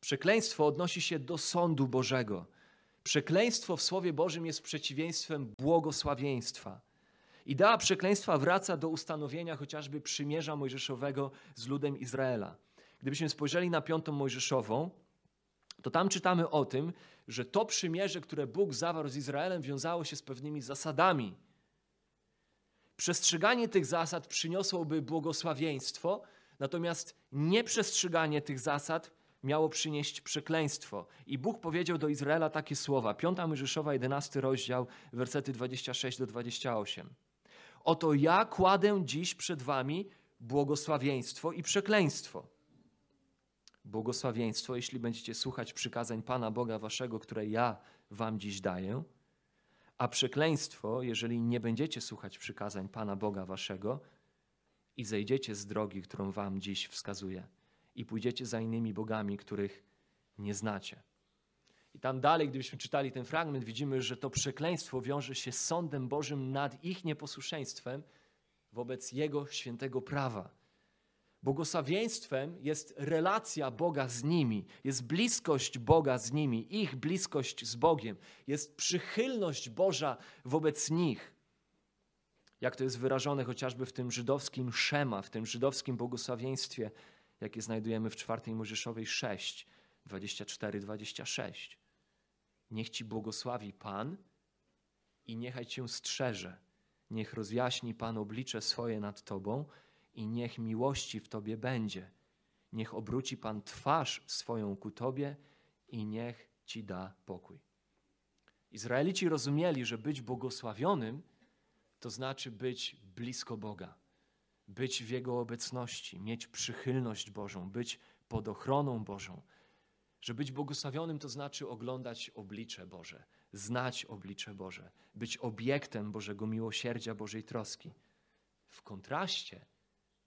Przekleństwo odnosi się do sądu Bożego. Przekleństwo w Słowie Bożym jest przeciwieństwem błogosławieństwa. Idea przekleństwa wraca do ustanowienia chociażby przymierza mojżeszowego z ludem Izraela. Gdybyśmy spojrzeli na piątą mojżeszową, to tam czytamy o tym, że to przymierze, które Bóg zawarł z Izraelem, wiązało się z pewnymi zasadami. Przestrzeganie tych zasad przyniosłoby błogosławieństwo, natomiast nieprzestrzeganie tych zasad miało przynieść przekleństwo. I Bóg powiedział do Izraela takie słowa. 5 Mojżeszowa, 11 rozdział, wersety 26 do 28. Oto ja kładę dziś przed wami błogosławieństwo i przekleństwo błogosławieństwo, jeśli będziecie słuchać przykazań Pana Boga Waszego, które ja Wam dziś daję, a przekleństwo, jeżeli nie będziecie słuchać przykazań Pana Boga Waszego i zejdziecie z drogi, którą wam dziś wskazuję, i pójdziecie za innymi bogami, których nie znacie. I tam dalej, gdybyśmy czytali ten fragment, widzimy, że to przekleństwo wiąże się z sądem Bożym nad ich nieposłuszeństwem wobec Jego świętego prawa. Błogosławieństwem jest relacja Boga z nimi, jest bliskość Boga z nimi, ich bliskość z Bogiem, jest przychylność Boża wobec nich. Jak to jest wyrażone chociażby w tym żydowskim szema, w tym żydowskim błogosławieństwie, jakie znajdujemy w czwartej Mojżeszowej 6, 24-26. Niech Ci błogosławi Pan i niechaj Cię strzeże. Niech rozjaśni Pan oblicze swoje nad Tobą i niech miłości w Tobie będzie. Niech obróci Pan twarz swoją ku Tobie i niech Ci da pokój. Izraelici rozumieli, że być błogosławionym to znaczy być blisko Boga, być w Jego obecności, mieć przychylność Bożą, być pod ochroną Bożą. Że być błogosławionym to znaczy oglądać oblicze Boże, znać oblicze Boże, być obiektem Bożego miłosierdzia, Bożej troski. W kontraście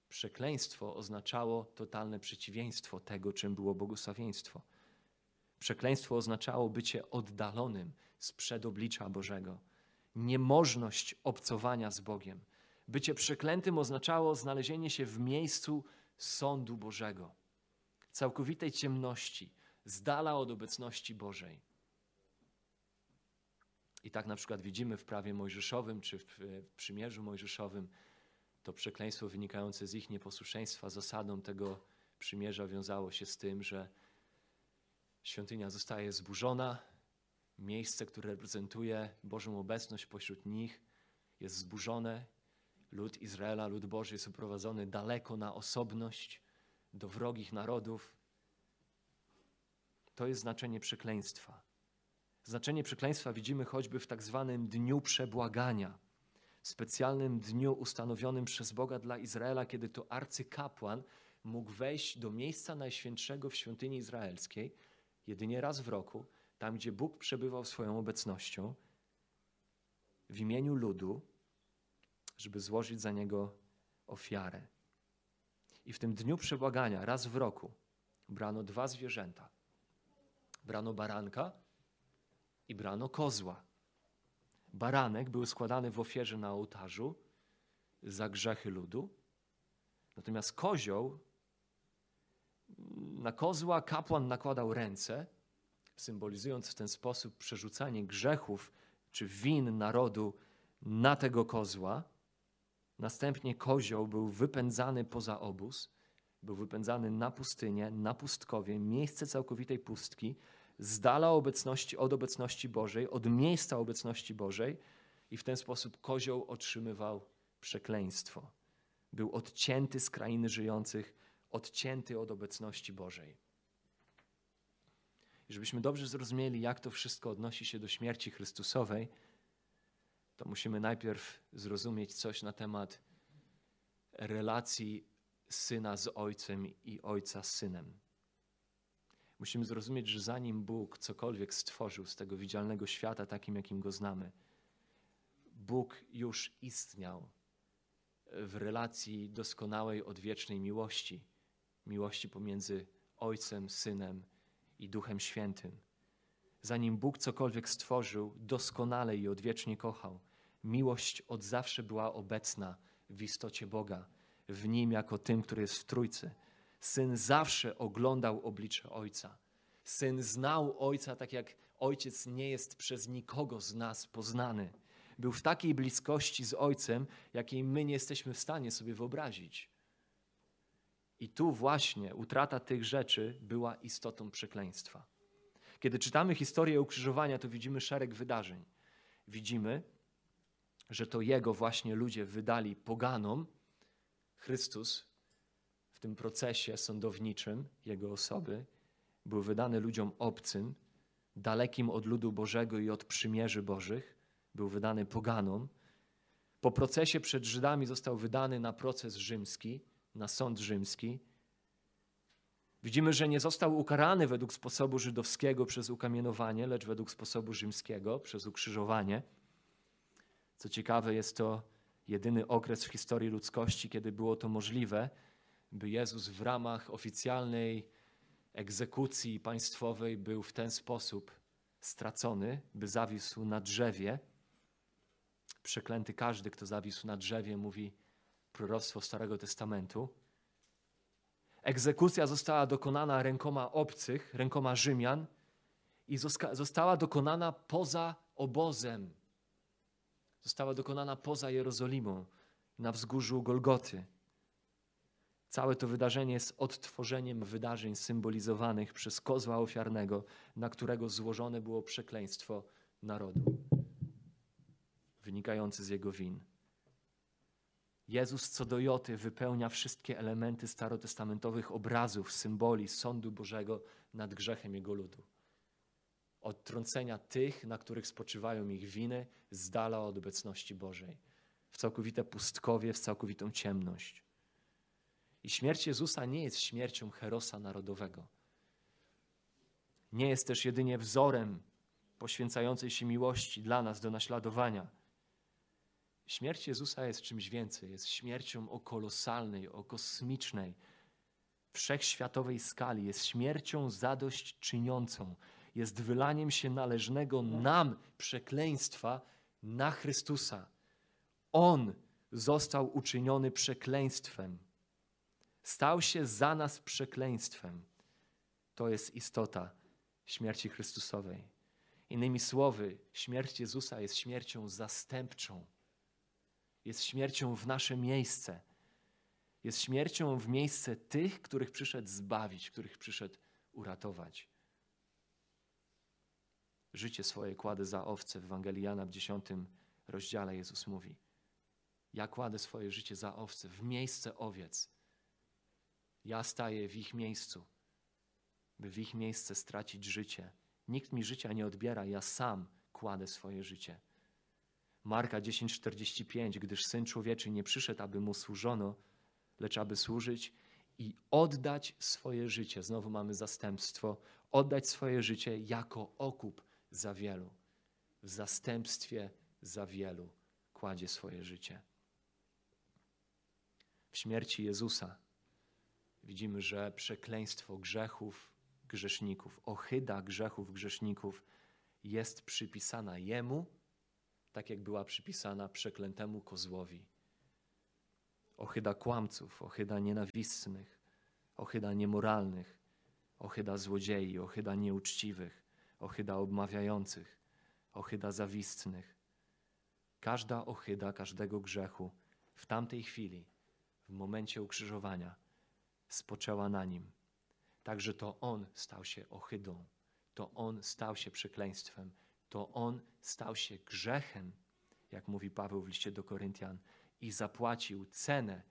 przekleństwo oznaczało totalne przeciwieństwo tego, czym było błogosławieństwo. Przekleństwo oznaczało bycie oddalonym z przedoblicza Bożego, niemożność obcowania z Bogiem. Bycie przeklętym oznaczało znalezienie się w miejscu sądu Bożego, całkowitej ciemności, z dala od obecności Bożej. I tak na przykład widzimy w prawie mojżeszowym czy w przymierzu mojżeszowym to przekleństwo wynikające z ich nieposłuszeństwa zasadą tego przymierza wiązało się z tym, że świątynia zostaje zburzona, miejsce, które reprezentuje Bożą obecność pośród nich, jest zburzone. Lud Izraela, lud Boży jest uprowadzony daleko na osobność do wrogich narodów. To jest znaczenie przekleństwa. Znaczenie przekleństwa widzimy choćby w tak zwanym dniu przebłagania, specjalnym dniu ustanowionym przez Boga dla Izraela, kiedy to arcykapłan mógł wejść do miejsca najświętszego w świątyni izraelskiej jedynie raz w roku, tam gdzie Bóg przebywał swoją obecnością, w imieniu ludu, żeby złożyć za niego ofiarę. I w tym dniu przebłagania, raz w roku, brano dwa zwierzęta. Brano baranka i brano kozła. Baranek był składany w ofierze na ołtarzu za grzechy ludu, natomiast kozioł, na kozła kapłan nakładał ręce, symbolizując w ten sposób przerzucanie grzechów czy win narodu na tego kozła. Następnie kozioł był wypędzany poza obóz, był wypędzany na pustynię, na pustkowie, miejsce całkowitej pustki, z dala obecności, od obecności Bożej, od miejsca obecności Bożej i w ten sposób kozioł otrzymywał przekleństwo. Był odcięty z krainy żyjących, odcięty od obecności Bożej. I żebyśmy dobrze zrozumieli, jak to wszystko odnosi się do śmierci Chrystusowej, to musimy najpierw zrozumieć coś na temat relacji syna z ojcem i ojca z synem. Musimy zrozumieć, że zanim Bóg cokolwiek stworzył z tego widzialnego świata, takim jakim go znamy, Bóg już istniał w relacji doskonałej, odwiecznej miłości miłości pomiędzy Ojcem, Synem i Duchem Świętym. Zanim Bóg cokolwiek stworzył, doskonale i odwiecznie kochał. Miłość od zawsze była obecna w istocie Boga, w Nim jako tym, który jest w Trójcy. Syn zawsze oglądał oblicze Ojca. Syn znał Ojca tak jak Ojciec nie jest przez nikogo z nas poznany. Był w takiej bliskości z Ojcem, jakiej my nie jesteśmy w stanie sobie wyobrazić. I tu właśnie utrata tych rzeczy była istotą przekleństwa. Kiedy czytamy historię ukrzyżowania, to widzimy szereg wydarzeń. Widzimy, że to Jego właśnie ludzie wydali poganom. Chrystus w tym procesie sądowniczym Jego osoby był wydany ludziom obcym, dalekim od ludu Bożego i od przymierzy Bożych, był wydany poganom. Po procesie przed Żydami został wydany na proces rzymski, na sąd rzymski. Widzimy, że nie został ukarany według sposobu żydowskiego przez ukamienowanie, lecz według sposobu rzymskiego przez ukrzyżowanie. Co ciekawe, jest to jedyny okres w historii ludzkości, kiedy było to możliwe, by Jezus w ramach oficjalnej egzekucji państwowej był w ten sposób stracony, by zawisł na drzewie. Przeklęty każdy, kto zawisł na drzewie, mówi proroctwo Starego Testamentu. Egzekucja została dokonana rękoma obcych, rękoma Rzymian i została dokonana poza obozem. Została dokonana poza Jerozolimą, na wzgórzu Golgoty. Całe to wydarzenie jest odtworzeniem wydarzeń symbolizowanych przez kozła ofiarnego, na którego złożone było przekleństwo narodu, wynikające z jego win. Jezus co do joty wypełnia wszystkie elementy starotestamentowych obrazów, symboli sądu Bożego nad grzechem Jego ludu. Odtrącenia tych, na których spoczywają ich winy, z dala od obecności Bożej, w całkowite pustkowie, w całkowitą ciemność. I śmierć Jezusa nie jest śmiercią herosa narodowego. Nie jest też jedynie wzorem poświęcającej się miłości dla nas do naśladowania. Śmierć Jezusa jest czymś więcej. Jest śmiercią o kolosalnej, o kosmicznej, wszechświatowej skali. Jest śmiercią zadośćczyniącą. Jest wylaniem się należnego nam przekleństwa na Chrystusa. On został uczyniony przekleństwem stał się za nas przekleństwem. To jest istota śmierci Chrystusowej. Innymi słowy, śmierć Jezusa jest śmiercią zastępczą. Jest śmiercią w nasze miejsce. Jest śmiercią w miejsce tych, których przyszedł zbawić, których przyszedł uratować. Życie swoje kładę za owce w Ewangelii Jana w dziesiątym rozdziale Jezus mówi. Ja kładę swoje życie za owce w miejsce owiec. Ja staję w ich miejscu, by w ich miejsce stracić życie. Nikt mi życia nie odbiera, ja sam kładę swoje życie. Marka 10:45, gdyż syn człowieczy nie przyszedł, aby mu służono, lecz aby służyć i oddać swoje życie. Znowu mamy zastępstwo, oddać swoje życie jako okup za wielu. W zastępstwie za wielu kładzie swoje życie. W śmierci Jezusa widzimy, że przekleństwo grzechów grzeszników, ohyda grzechów grzeszników jest przypisana Jemu, tak jak była przypisana przeklętemu kozłowi. Ohyda kłamców, ohyda nienawistnych, ohyda niemoralnych, ohyda złodziei, ohyda nieuczciwych, ohyda obmawiających, ohyda zawistnych. Każda ohyda każdego grzechu w tamtej chwili, w momencie ukrzyżowania, spoczęła na nim. Także to on stał się ohydą, to on stał się przekleństwem, to on stał się grzechem, jak mówi Paweł w liście do Koryntian, i zapłacił cenę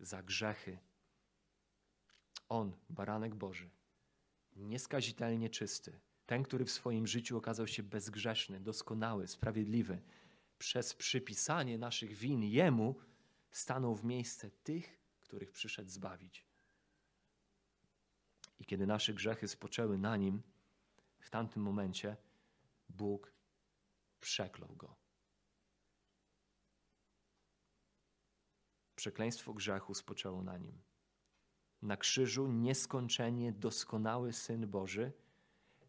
za grzechy. On, baranek Boży, nieskazitelnie czysty, ten, który w swoim życiu okazał się bezgrzeszny, doskonały, sprawiedliwy, przez przypisanie naszych win Jemu stanął w miejsce tych, których przyszedł zbawić. I kiedy nasze grzechy spoczęły na nim, w tamtym momencie Bóg przeklął go. Przekleństwo grzechu spoczęło na nim. Na krzyżu nieskończenie doskonały Syn Boży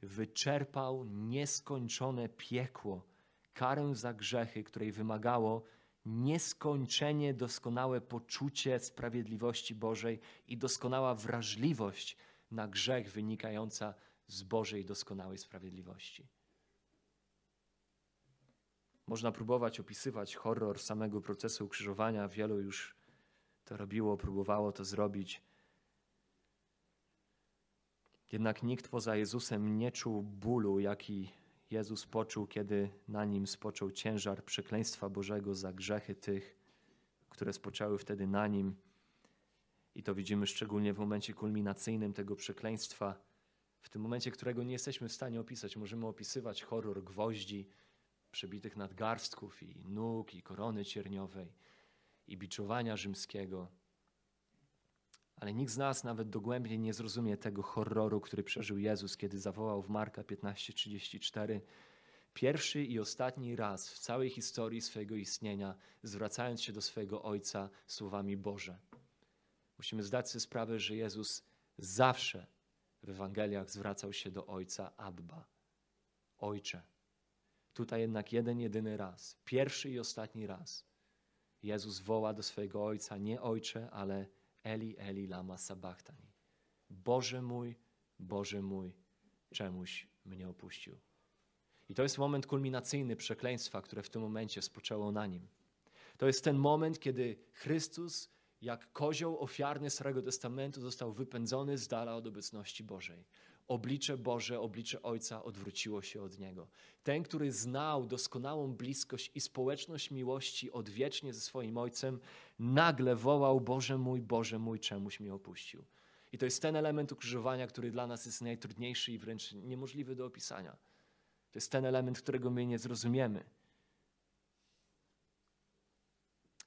wyczerpał nieskończone piekło, karę za grzechy, której wymagało nieskończenie doskonałe poczucie sprawiedliwości Bożej i doskonała wrażliwość na grzech wynikająca z Bożej doskonałej sprawiedliwości. Można próbować opisywać horror samego procesu ukrzyżowania. Wielu już to robiło, próbowało to zrobić. Jednak nikt poza Jezusem nie czuł bólu, jaki Jezus poczuł, kiedy na nim spoczął ciężar przekleństwa Bożego za grzechy tych, które spoczęły wtedy na nim i to widzimy szczególnie w momencie kulminacyjnym tego przekleństwa, w tym momencie, którego nie jesteśmy w stanie opisać. Możemy opisywać horror gwoździ, przebitych nadgarstków i nóg, i korony cierniowej, i biczowania rzymskiego. Ale nikt z nas nawet dogłębnie nie zrozumie tego horroru, który przeżył Jezus, kiedy zawołał w Marka 15:34: pierwszy i ostatni raz w całej historii swojego istnienia, zwracając się do swojego Ojca słowami Boże. Musimy zdać sobie sprawę, że Jezus zawsze w Ewangeliach zwracał się do Ojca Abba, Ojcze. Tutaj jednak jeden, jedyny raz, pierwszy i ostatni raz, Jezus woła do swojego Ojca nie Ojcze, ale Eli, Eli, lama sabachthani. Boże mój, Boże mój, czemuś mnie opuścił. I to jest moment kulminacyjny przekleństwa, które w tym momencie spoczęło na nim. To jest ten moment, kiedy Chrystus, jak kozioł ofiarny Starego Testamentu, został wypędzony z dala od obecności Bożej. Oblicze Boże, oblicze Ojca odwróciło się od niego. Ten, który znał doskonałą bliskość i społeczność miłości odwiecznie ze swoim Ojcem, nagle wołał: Boże mój, Boże mój, czemuś mnie opuścił. I to jest ten element ukrzyżowania, który dla nas jest najtrudniejszy i wręcz niemożliwy do opisania. To jest ten element, którego my nie zrozumiemy.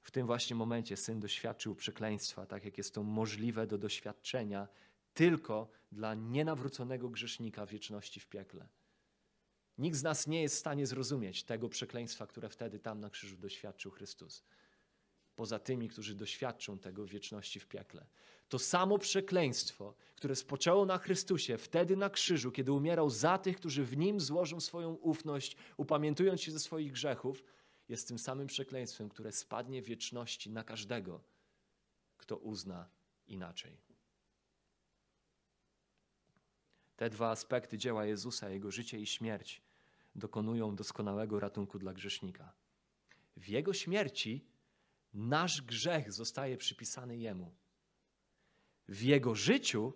W tym właśnie momencie syn doświadczył przekleństwa, tak jak jest to możliwe do doświadczenia tylko dla nienawróconego grzesznika wieczności w piekle. Nikt z nas nie jest w stanie zrozumieć tego przekleństwa, które wtedy tam na krzyżu doświadczył Chrystus. Poza tymi, którzy doświadczą tego wieczności w piekle. To samo przekleństwo, które spoczęło na Chrystusie wtedy na krzyżu, kiedy umierał za tych, którzy w nim złożą swoją ufność, upamiętując się ze swoich grzechów, jest tym samym przekleństwem, które spadnie wieczności na każdego, kto uzna inaczej. Te dwa aspekty dzieła Jezusa, Jego życie i śmierć, dokonują doskonałego ratunku dla grzesznika. W Jego śmierci nasz grzech zostaje przypisany Jemu. W Jego życiu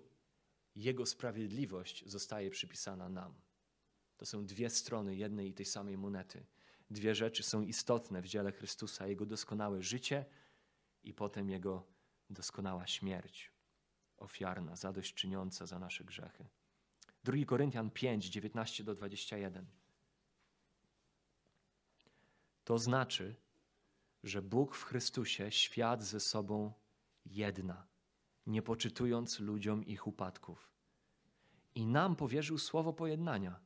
Jego sprawiedliwość zostaje przypisana nam. To są dwie strony jednej i tej samej monety. Dwie rzeczy są istotne w dziele Chrystusa: Jego doskonałe życie i potem Jego doskonała śmierć, ofiarna, zadośćczyniąca za nasze grzechy. 2 Koryntian 5, 19 do 21. To znaczy, że Bóg w Chrystusie świat ze sobą jedna, nie poczytując ludziom ich upadków. I nam powierzył słowo pojednania.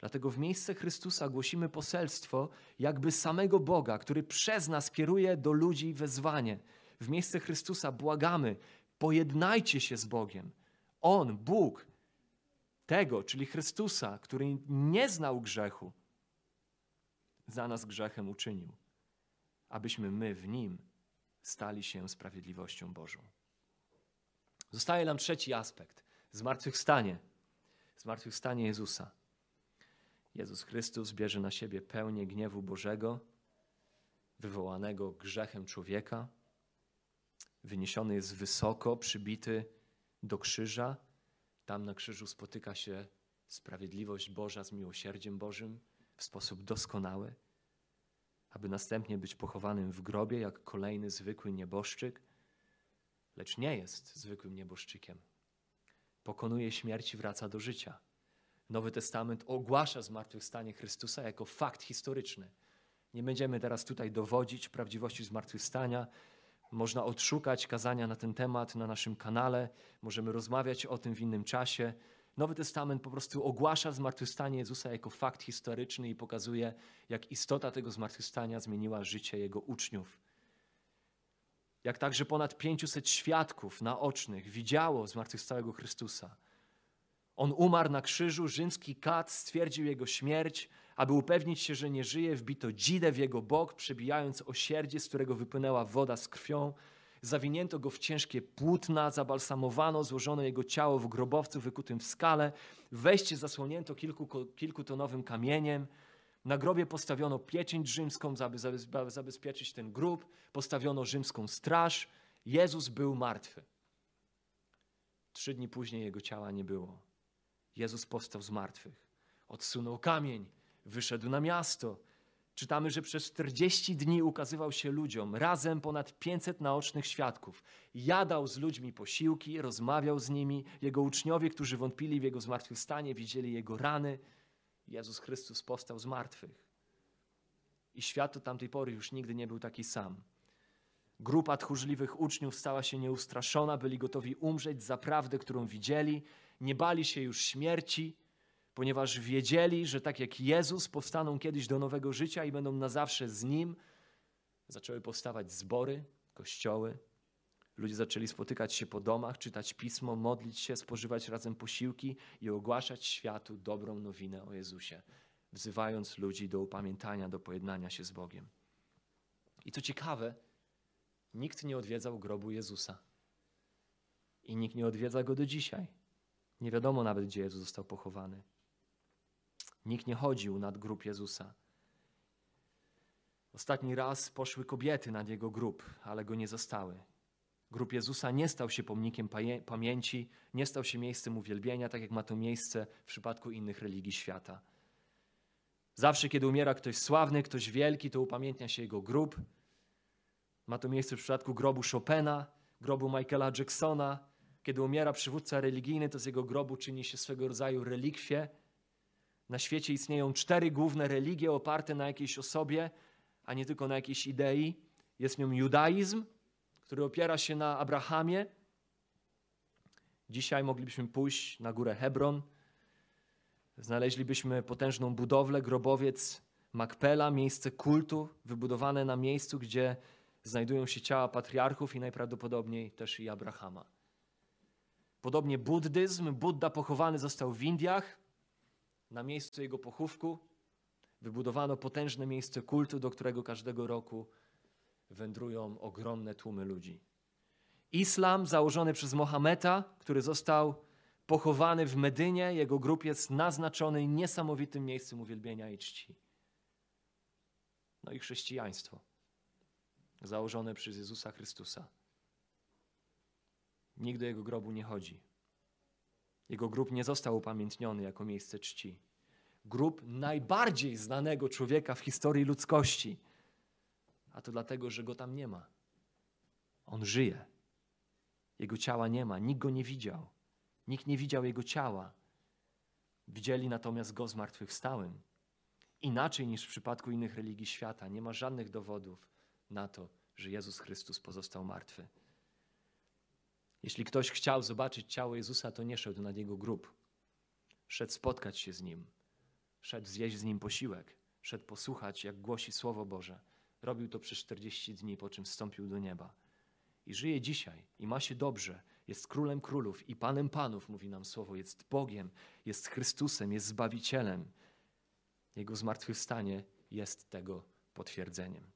Dlatego w miejsce Chrystusa głosimy poselstwo jakby samego Boga, który przez nas kieruje do ludzi wezwanie. W miejsce Chrystusa błagamy, pojednajcie się z Bogiem. On, Bóg, tego, czyli Chrystusa, który nie znał grzechu, za nas grzechem uczynił, abyśmy my w nim stali się sprawiedliwością Bożą. Zostaje nam trzeci aspekt zmartwychwstanie. Zmartwychwstanie Jezusa. Jezus Chrystus bierze na siebie pełnię gniewu Bożego, wywołanego grzechem człowieka. Wyniesiony jest wysoko, przybity do krzyża tam na krzyżu spotyka się sprawiedliwość Boża z miłosierdziem Bożym w sposób doskonały, aby następnie być pochowanym w grobie jak kolejny zwykły nieboszczyk, lecz nie jest zwykłym nieboszczykiem. Pokonuje śmierć i wraca do życia. Nowy Testament ogłasza zmartwychwstanie Chrystusa jako fakt historyczny. Nie będziemy teraz tutaj dowodzić prawdziwości zmartwychwstania, można odszukać kazania na ten temat na naszym kanale, możemy rozmawiać o tym w innym czasie. Nowy Testament po prostu ogłasza zmartwychwstanie Jezusa jako fakt historyczny i pokazuje, jak istota tego zmartwychwstania zmieniła życie Jego uczniów. Jak także ponad 500 świadków naocznych widziało zmartwychwstałego Chrystusa. On umarł na krzyżu, rzymski kat stwierdził jego śmierć, aby upewnić się, że nie żyje, wbito dzidę w jego bok, przebijając osierdzie, z którego wypłynęła woda z krwią. Zawinięto go w ciężkie płótna, zabalsamowano, złożono jego ciało w grobowcu wykutym w skale. Wejście zasłonięto kilku, kilkutonowym kamieniem. Na grobie postawiono pieczęć rzymską, aby zabezpieczyć ten grób. Postawiono rzymską straż. Jezus był martwy. Trzy dni później jego ciała nie było. Jezus powstał z martwych. Odsunął kamień, wyszedł na miasto. Czytamy, że przez 40 dni ukazywał się ludziom, razem ponad 500 naocznych świadków. Jadał z ludźmi posiłki, rozmawiał z nimi. Jego uczniowie, którzy wątpili w jego zmartwychwstanie, widzieli jego rany. Jezus Chrystus powstał z martwych. I świat od tamtej pory już nigdy nie był taki sam. Grupa tchórzliwych uczniów stała się nieustraszona, byli gotowi umrzeć za prawdę, którą widzieli, nie bali się już śmierci ponieważ wiedzieli, że tak jak Jezus powstaną kiedyś do nowego życia i będą na zawsze z Nim, zaczęły powstawać zbory, kościoły. Ludzie zaczęli spotykać się po domach, czytać pismo, modlić się, spożywać razem posiłki i ogłaszać światu dobrą nowinę o Jezusie, wzywając ludzi do upamiętania, do pojednania się z Bogiem. I co ciekawe, nikt nie odwiedzał grobu Jezusa. I nikt nie odwiedza go do dzisiaj. Nie wiadomo nawet, gdzie Jezus został pochowany. Nikt nie chodził nad grób Jezusa. Ostatni raz poszły kobiety nad jego grób, ale go nie zostały. Grób Jezusa nie stał się pomnikiem pamięci, nie stał się miejscem uwielbienia, tak jak ma to miejsce w przypadku innych religii świata. Zawsze, kiedy umiera ktoś sławny, ktoś wielki, to upamiętnia się jego grób. Ma to miejsce w przypadku grobu Chopina, grobu Michaela Jacksona. Kiedy umiera przywódca religijny, to z jego grobu czyni się swego rodzaju relikwie. Na świecie istnieją cztery główne religie oparte na jakiejś osobie, a nie tylko na jakiejś idei. Jest nią judaizm, który opiera się na Abrahamie. Dzisiaj moglibyśmy pójść na górę Hebron. Znaleźlibyśmy potężną budowlę, grobowiec Makpela, miejsce kultu, wybudowane na miejscu, gdzie znajdują się ciała patriarchów i najprawdopodobniej też i Abrahama. Podobnie buddyzm. Buddha pochowany został w Indiach. Na miejscu jego pochówku wybudowano potężne miejsce kultu, do którego każdego roku wędrują ogromne tłumy ludzi. Islam założony przez Mohameda, który został pochowany w Medynie, jego grób jest naznaczony niesamowitym miejscem uwielbienia i czci. No i chrześcijaństwo, założone przez Jezusa Chrystusa. Nikt do jego grobu nie chodzi. Jego grób nie został upamiętniony jako miejsce czci. Grób najbardziej znanego człowieka w historii ludzkości – a to dlatego, że go tam nie ma. On żyje. Jego ciała nie ma, nikt go nie widział. Nikt nie widział jego ciała. Widzieli natomiast go zmartwychwstałym. Inaczej niż w przypadku innych religii świata, nie ma żadnych dowodów na to, że Jezus Chrystus pozostał martwy. Jeśli ktoś chciał zobaczyć ciało Jezusa, to nie szedł nad jego grób. Szedł spotkać się z nim, szedł zjeść z nim posiłek, szedł posłuchać, jak głosi Słowo Boże. Robił to przez 40 dni, po czym wstąpił do nieba. I żyje dzisiaj i ma się dobrze. Jest królem królów i panem panów, mówi nam słowo. Jest Bogiem, jest Chrystusem, jest Zbawicielem. Jego zmartwychwstanie jest tego potwierdzeniem.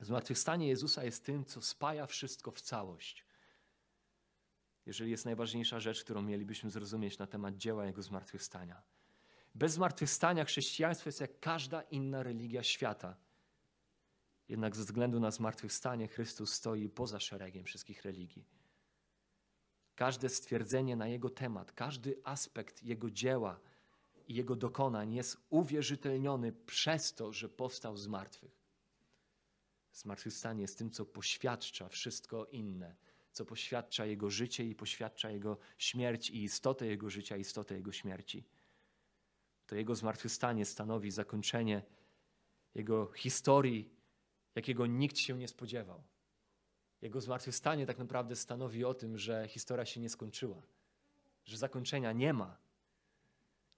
Zmartwychwstanie Jezusa jest tym, co spaja wszystko w całość. Jeżeli jest najważniejsza rzecz, którą mielibyśmy zrozumieć na temat dzieła Jego zmartwychwstania. Bez zmartwychwstania chrześcijaństwo jest jak każda inna religia świata. Jednak ze względu na zmartwychwstanie Chrystus stoi poza szeregiem wszystkich religii. Każde stwierdzenie na Jego temat, każdy aspekt Jego dzieła i Jego dokonań jest uwierzytelniony przez to, że powstał z martwych. Zmartwychwstanie jest tym, co poświadcza wszystko inne, co poświadcza Jego życie i poświadcza Jego śmierć i istotę Jego życia, istotę Jego śmierci. To Jego zmartwychwstanie stanowi zakończenie Jego historii jakiego nikt się nie spodziewał. Jego zmartwychwstanie tak naprawdę stanowi o tym, że historia się nie skończyła, że zakończenia nie ma.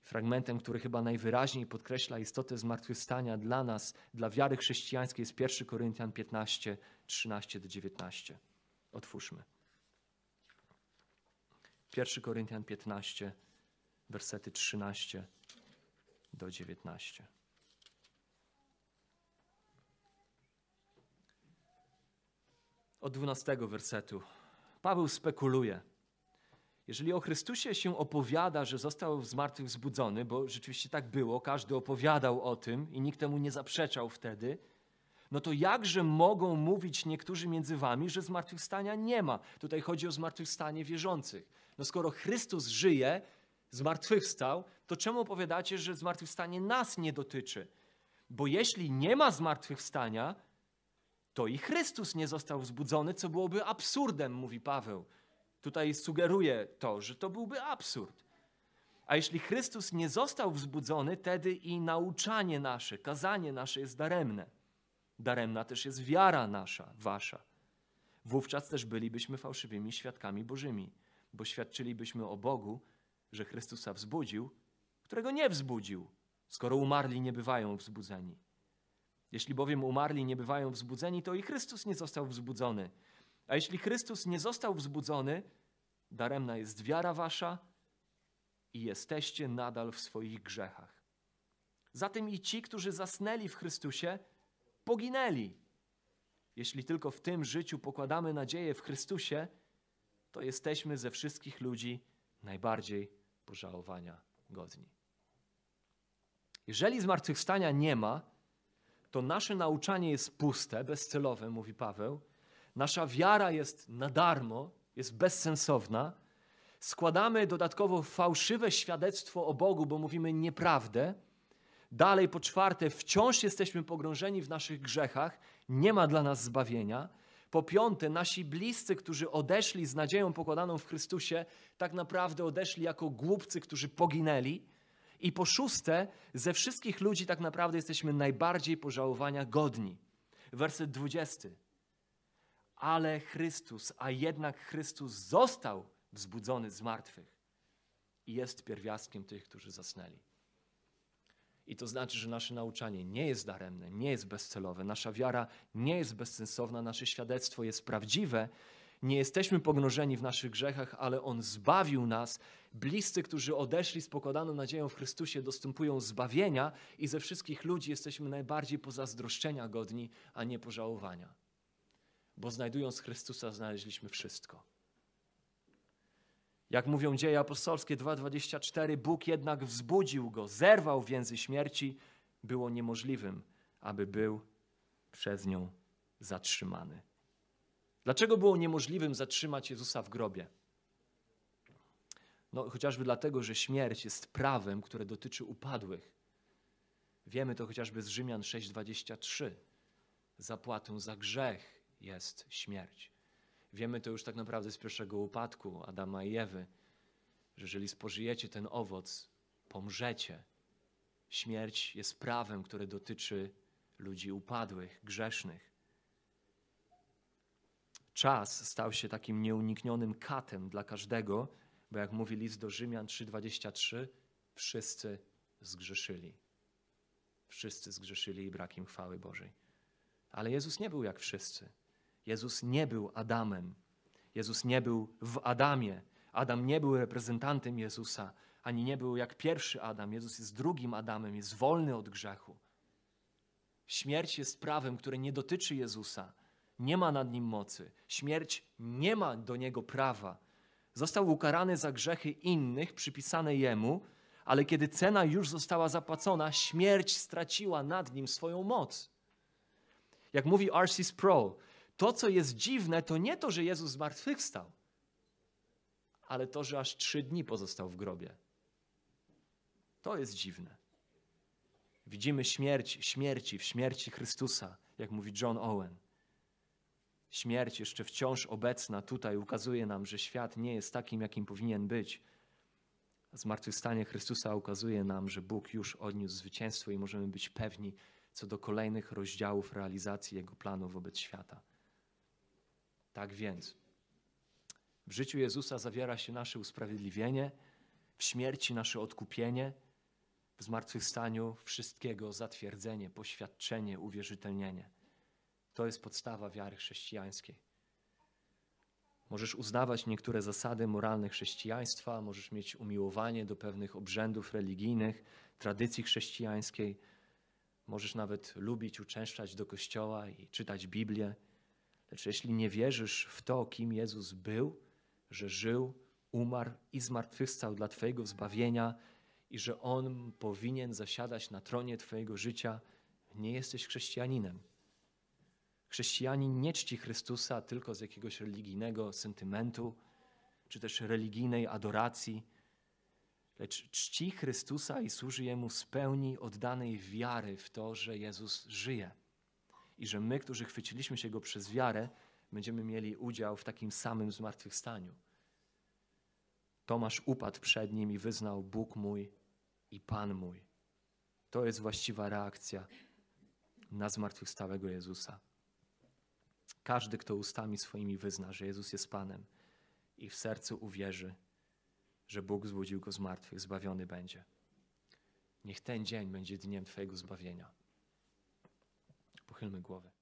Fragmentem, który chyba najwyraźniej podkreśla istotę zmartwychwstania dla nas, dla wiary chrześcijańskiej jest 1 Koryntian 15, 13 do 19. Otwórzmy. 1 Koryntian 15, wersety 13 do 19. od 12 wersetu. Paweł spekuluje. Jeżeli o Chrystusie się opowiada, że został z martwych bo rzeczywiście tak było, każdy opowiadał o tym i nikt temu nie zaprzeczał wtedy, no to jakże mogą mówić niektórzy między wami, że zmartwychwstania nie ma? Tutaj chodzi o zmartwychwstanie wierzących. No skoro Chrystus żyje, zmartwychwstał, to czemu opowiadacie, że zmartwychwstanie nas nie dotyczy? Bo jeśli nie ma zmartwychwstania, to i Chrystus nie został wzbudzony, co byłoby absurdem, mówi Paweł. Tutaj sugeruje to, że to byłby absurd. A jeśli Chrystus nie został wzbudzony, wtedy i nauczanie nasze, kazanie nasze jest daremne. Daremna też jest wiara nasza, wasza. Wówczas też bylibyśmy fałszywymi świadkami Bożymi, bo świadczylibyśmy o Bogu, że Chrystusa wzbudził, którego nie wzbudził, skoro umarli nie bywają wzbudzeni. Jeśli bowiem umarli nie bywają wzbudzeni, to i Chrystus nie został wzbudzony. A jeśli Chrystus nie został wzbudzony, daremna jest wiara wasza i jesteście nadal w swoich grzechach. Zatem i ci, którzy zasnęli w Chrystusie, poginęli. Jeśli tylko w tym życiu pokładamy nadzieję w Chrystusie, to jesteśmy ze wszystkich ludzi najbardziej pożałowania godni. Jeżeli zmartwychwstania nie ma, to nasze nauczanie jest puste, bezcelowe, mówi Paweł. Nasza wiara jest na darmo, jest bezsensowna. Składamy dodatkowo fałszywe świadectwo o Bogu, bo mówimy nieprawdę. Dalej, po czwarte, wciąż jesteśmy pogrążeni w naszych grzechach, nie ma dla nas zbawienia. Po piąte, nasi bliscy, którzy odeszli z nadzieją pokładaną w Chrystusie, tak naprawdę odeszli jako głupcy, którzy poginęli. I po szóste, ze wszystkich ludzi tak naprawdę jesteśmy najbardziej pożałowania godni. Werset 20. Ale Chrystus, a jednak Chrystus został wzbudzony z martwych i jest pierwiastkiem tych, którzy zasnęli. I to znaczy, że nasze nauczanie nie jest daremne, nie jest bezcelowe, nasza wiara nie jest bezsensowna, nasze świadectwo jest prawdziwe. Nie jesteśmy pogrążeni w naszych grzechach, ale On zbawił nas. Bliscy, którzy odeszli z pokładaną nadzieją w Chrystusie, dostępują zbawienia i ze wszystkich ludzi jesteśmy najbardziej pozazdroszczenia godni, a nie pożałowania. Bo znajdując Chrystusa, znaleźliśmy wszystko. Jak mówią dzieje apostolskie 2:24, Bóg jednak wzbudził go, zerwał więzy śmierci, było niemożliwym, aby był przez nią zatrzymany. Dlaczego było niemożliwym zatrzymać Jezusa w grobie? No, chociażby dlatego, że śmierć jest prawem, które dotyczy upadłych. Wiemy to chociażby z Rzymian 6:23. Zapłatą za grzech jest śmierć. Wiemy to już tak naprawdę z pierwszego upadku Adama i Ewy, że jeżeli spożyjecie ten owoc, pomrzecie. Śmierć jest prawem, które dotyczy ludzi upadłych, grzesznych. Czas stał się takim nieuniknionym katem dla każdego, bo jak mówi list do Rzymian 3:23, wszyscy zgrzeszyli. Wszyscy zgrzeszyli i brak im chwały Bożej. Ale Jezus nie był jak wszyscy. Jezus nie był Adamem. Jezus nie był w Adamie. Adam nie był reprezentantem Jezusa, ani nie był jak pierwszy Adam. Jezus jest drugim Adamem, jest wolny od grzechu. Śmierć jest prawem, które nie dotyczy Jezusa. Nie ma nad nim mocy. Śmierć nie ma do niego prawa. Został ukarany za grzechy innych przypisane jemu, ale kiedy cena już została zapłacona, śmierć straciła nad nim swoją moc. Jak mówi R.C. Sproul, to, co jest dziwne, to nie to, że Jezus zmartwychwstał, ale to, że aż trzy dni pozostał w grobie. To jest dziwne. Widzimy śmierć śmierci w śmierci Chrystusa, jak mówi John Owen. Śmierć jeszcze wciąż obecna tutaj ukazuje nam, że świat nie jest takim, jakim powinien być. Zmartwychwstanie Chrystusa ukazuje nam, że Bóg już odniósł zwycięstwo i możemy być pewni co do kolejnych rozdziałów realizacji Jego planu wobec świata. Tak więc, w życiu Jezusa zawiera się nasze usprawiedliwienie, w śmierci nasze odkupienie, w zmartwychwstaniu wszystkiego zatwierdzenie, poświadczenie, uwierzytelnienie. To jest podstawa wiary chrześcijańskiej. Możesz uznawać niektóre zasady moralne chrześcijaństwa, możesz mieć umiłowanie do pewnych obrzędów religijnych, tradycji chrześcijańskiej, możesz nawet lubić uczęszczać do kościoła i czytać Biblię. Lecz jeśli nie wierzysz w to, kim Jezus był, że żył, umarł i zmartwychwstał dla Twojego zbawienia i że On powinien zasiadać na tronie Twojego życia, nie jesteś chrześcijaninem. Chrześcijanin nie czci Chrystusa tylko z jakiegoś religijnego sentymentu, czy też religijnej adoracji, lecz czci Chrystusa i służy Jemu z pełni oddanej wiary w to, że Jezus żyje i że my, którzy chwyciliśmy się Go przez wiarę, będziemy mieli udział w takim samym zmartwychwstaniu. Tomasz upadł przed Nim i wyznał Bóg mój i Pan mój. To jest właściwa reakcja na zmartwychwstałego Jezusa. Każdy, kto ustami swoimi wyzna, że Jezus jest Panem i w sercu uwierzy, że Bóg zbudził go z martwych, zbawiony będzie. Niech ten dzień będzie dniem Twojego zbawienia. Pochylmy głowy.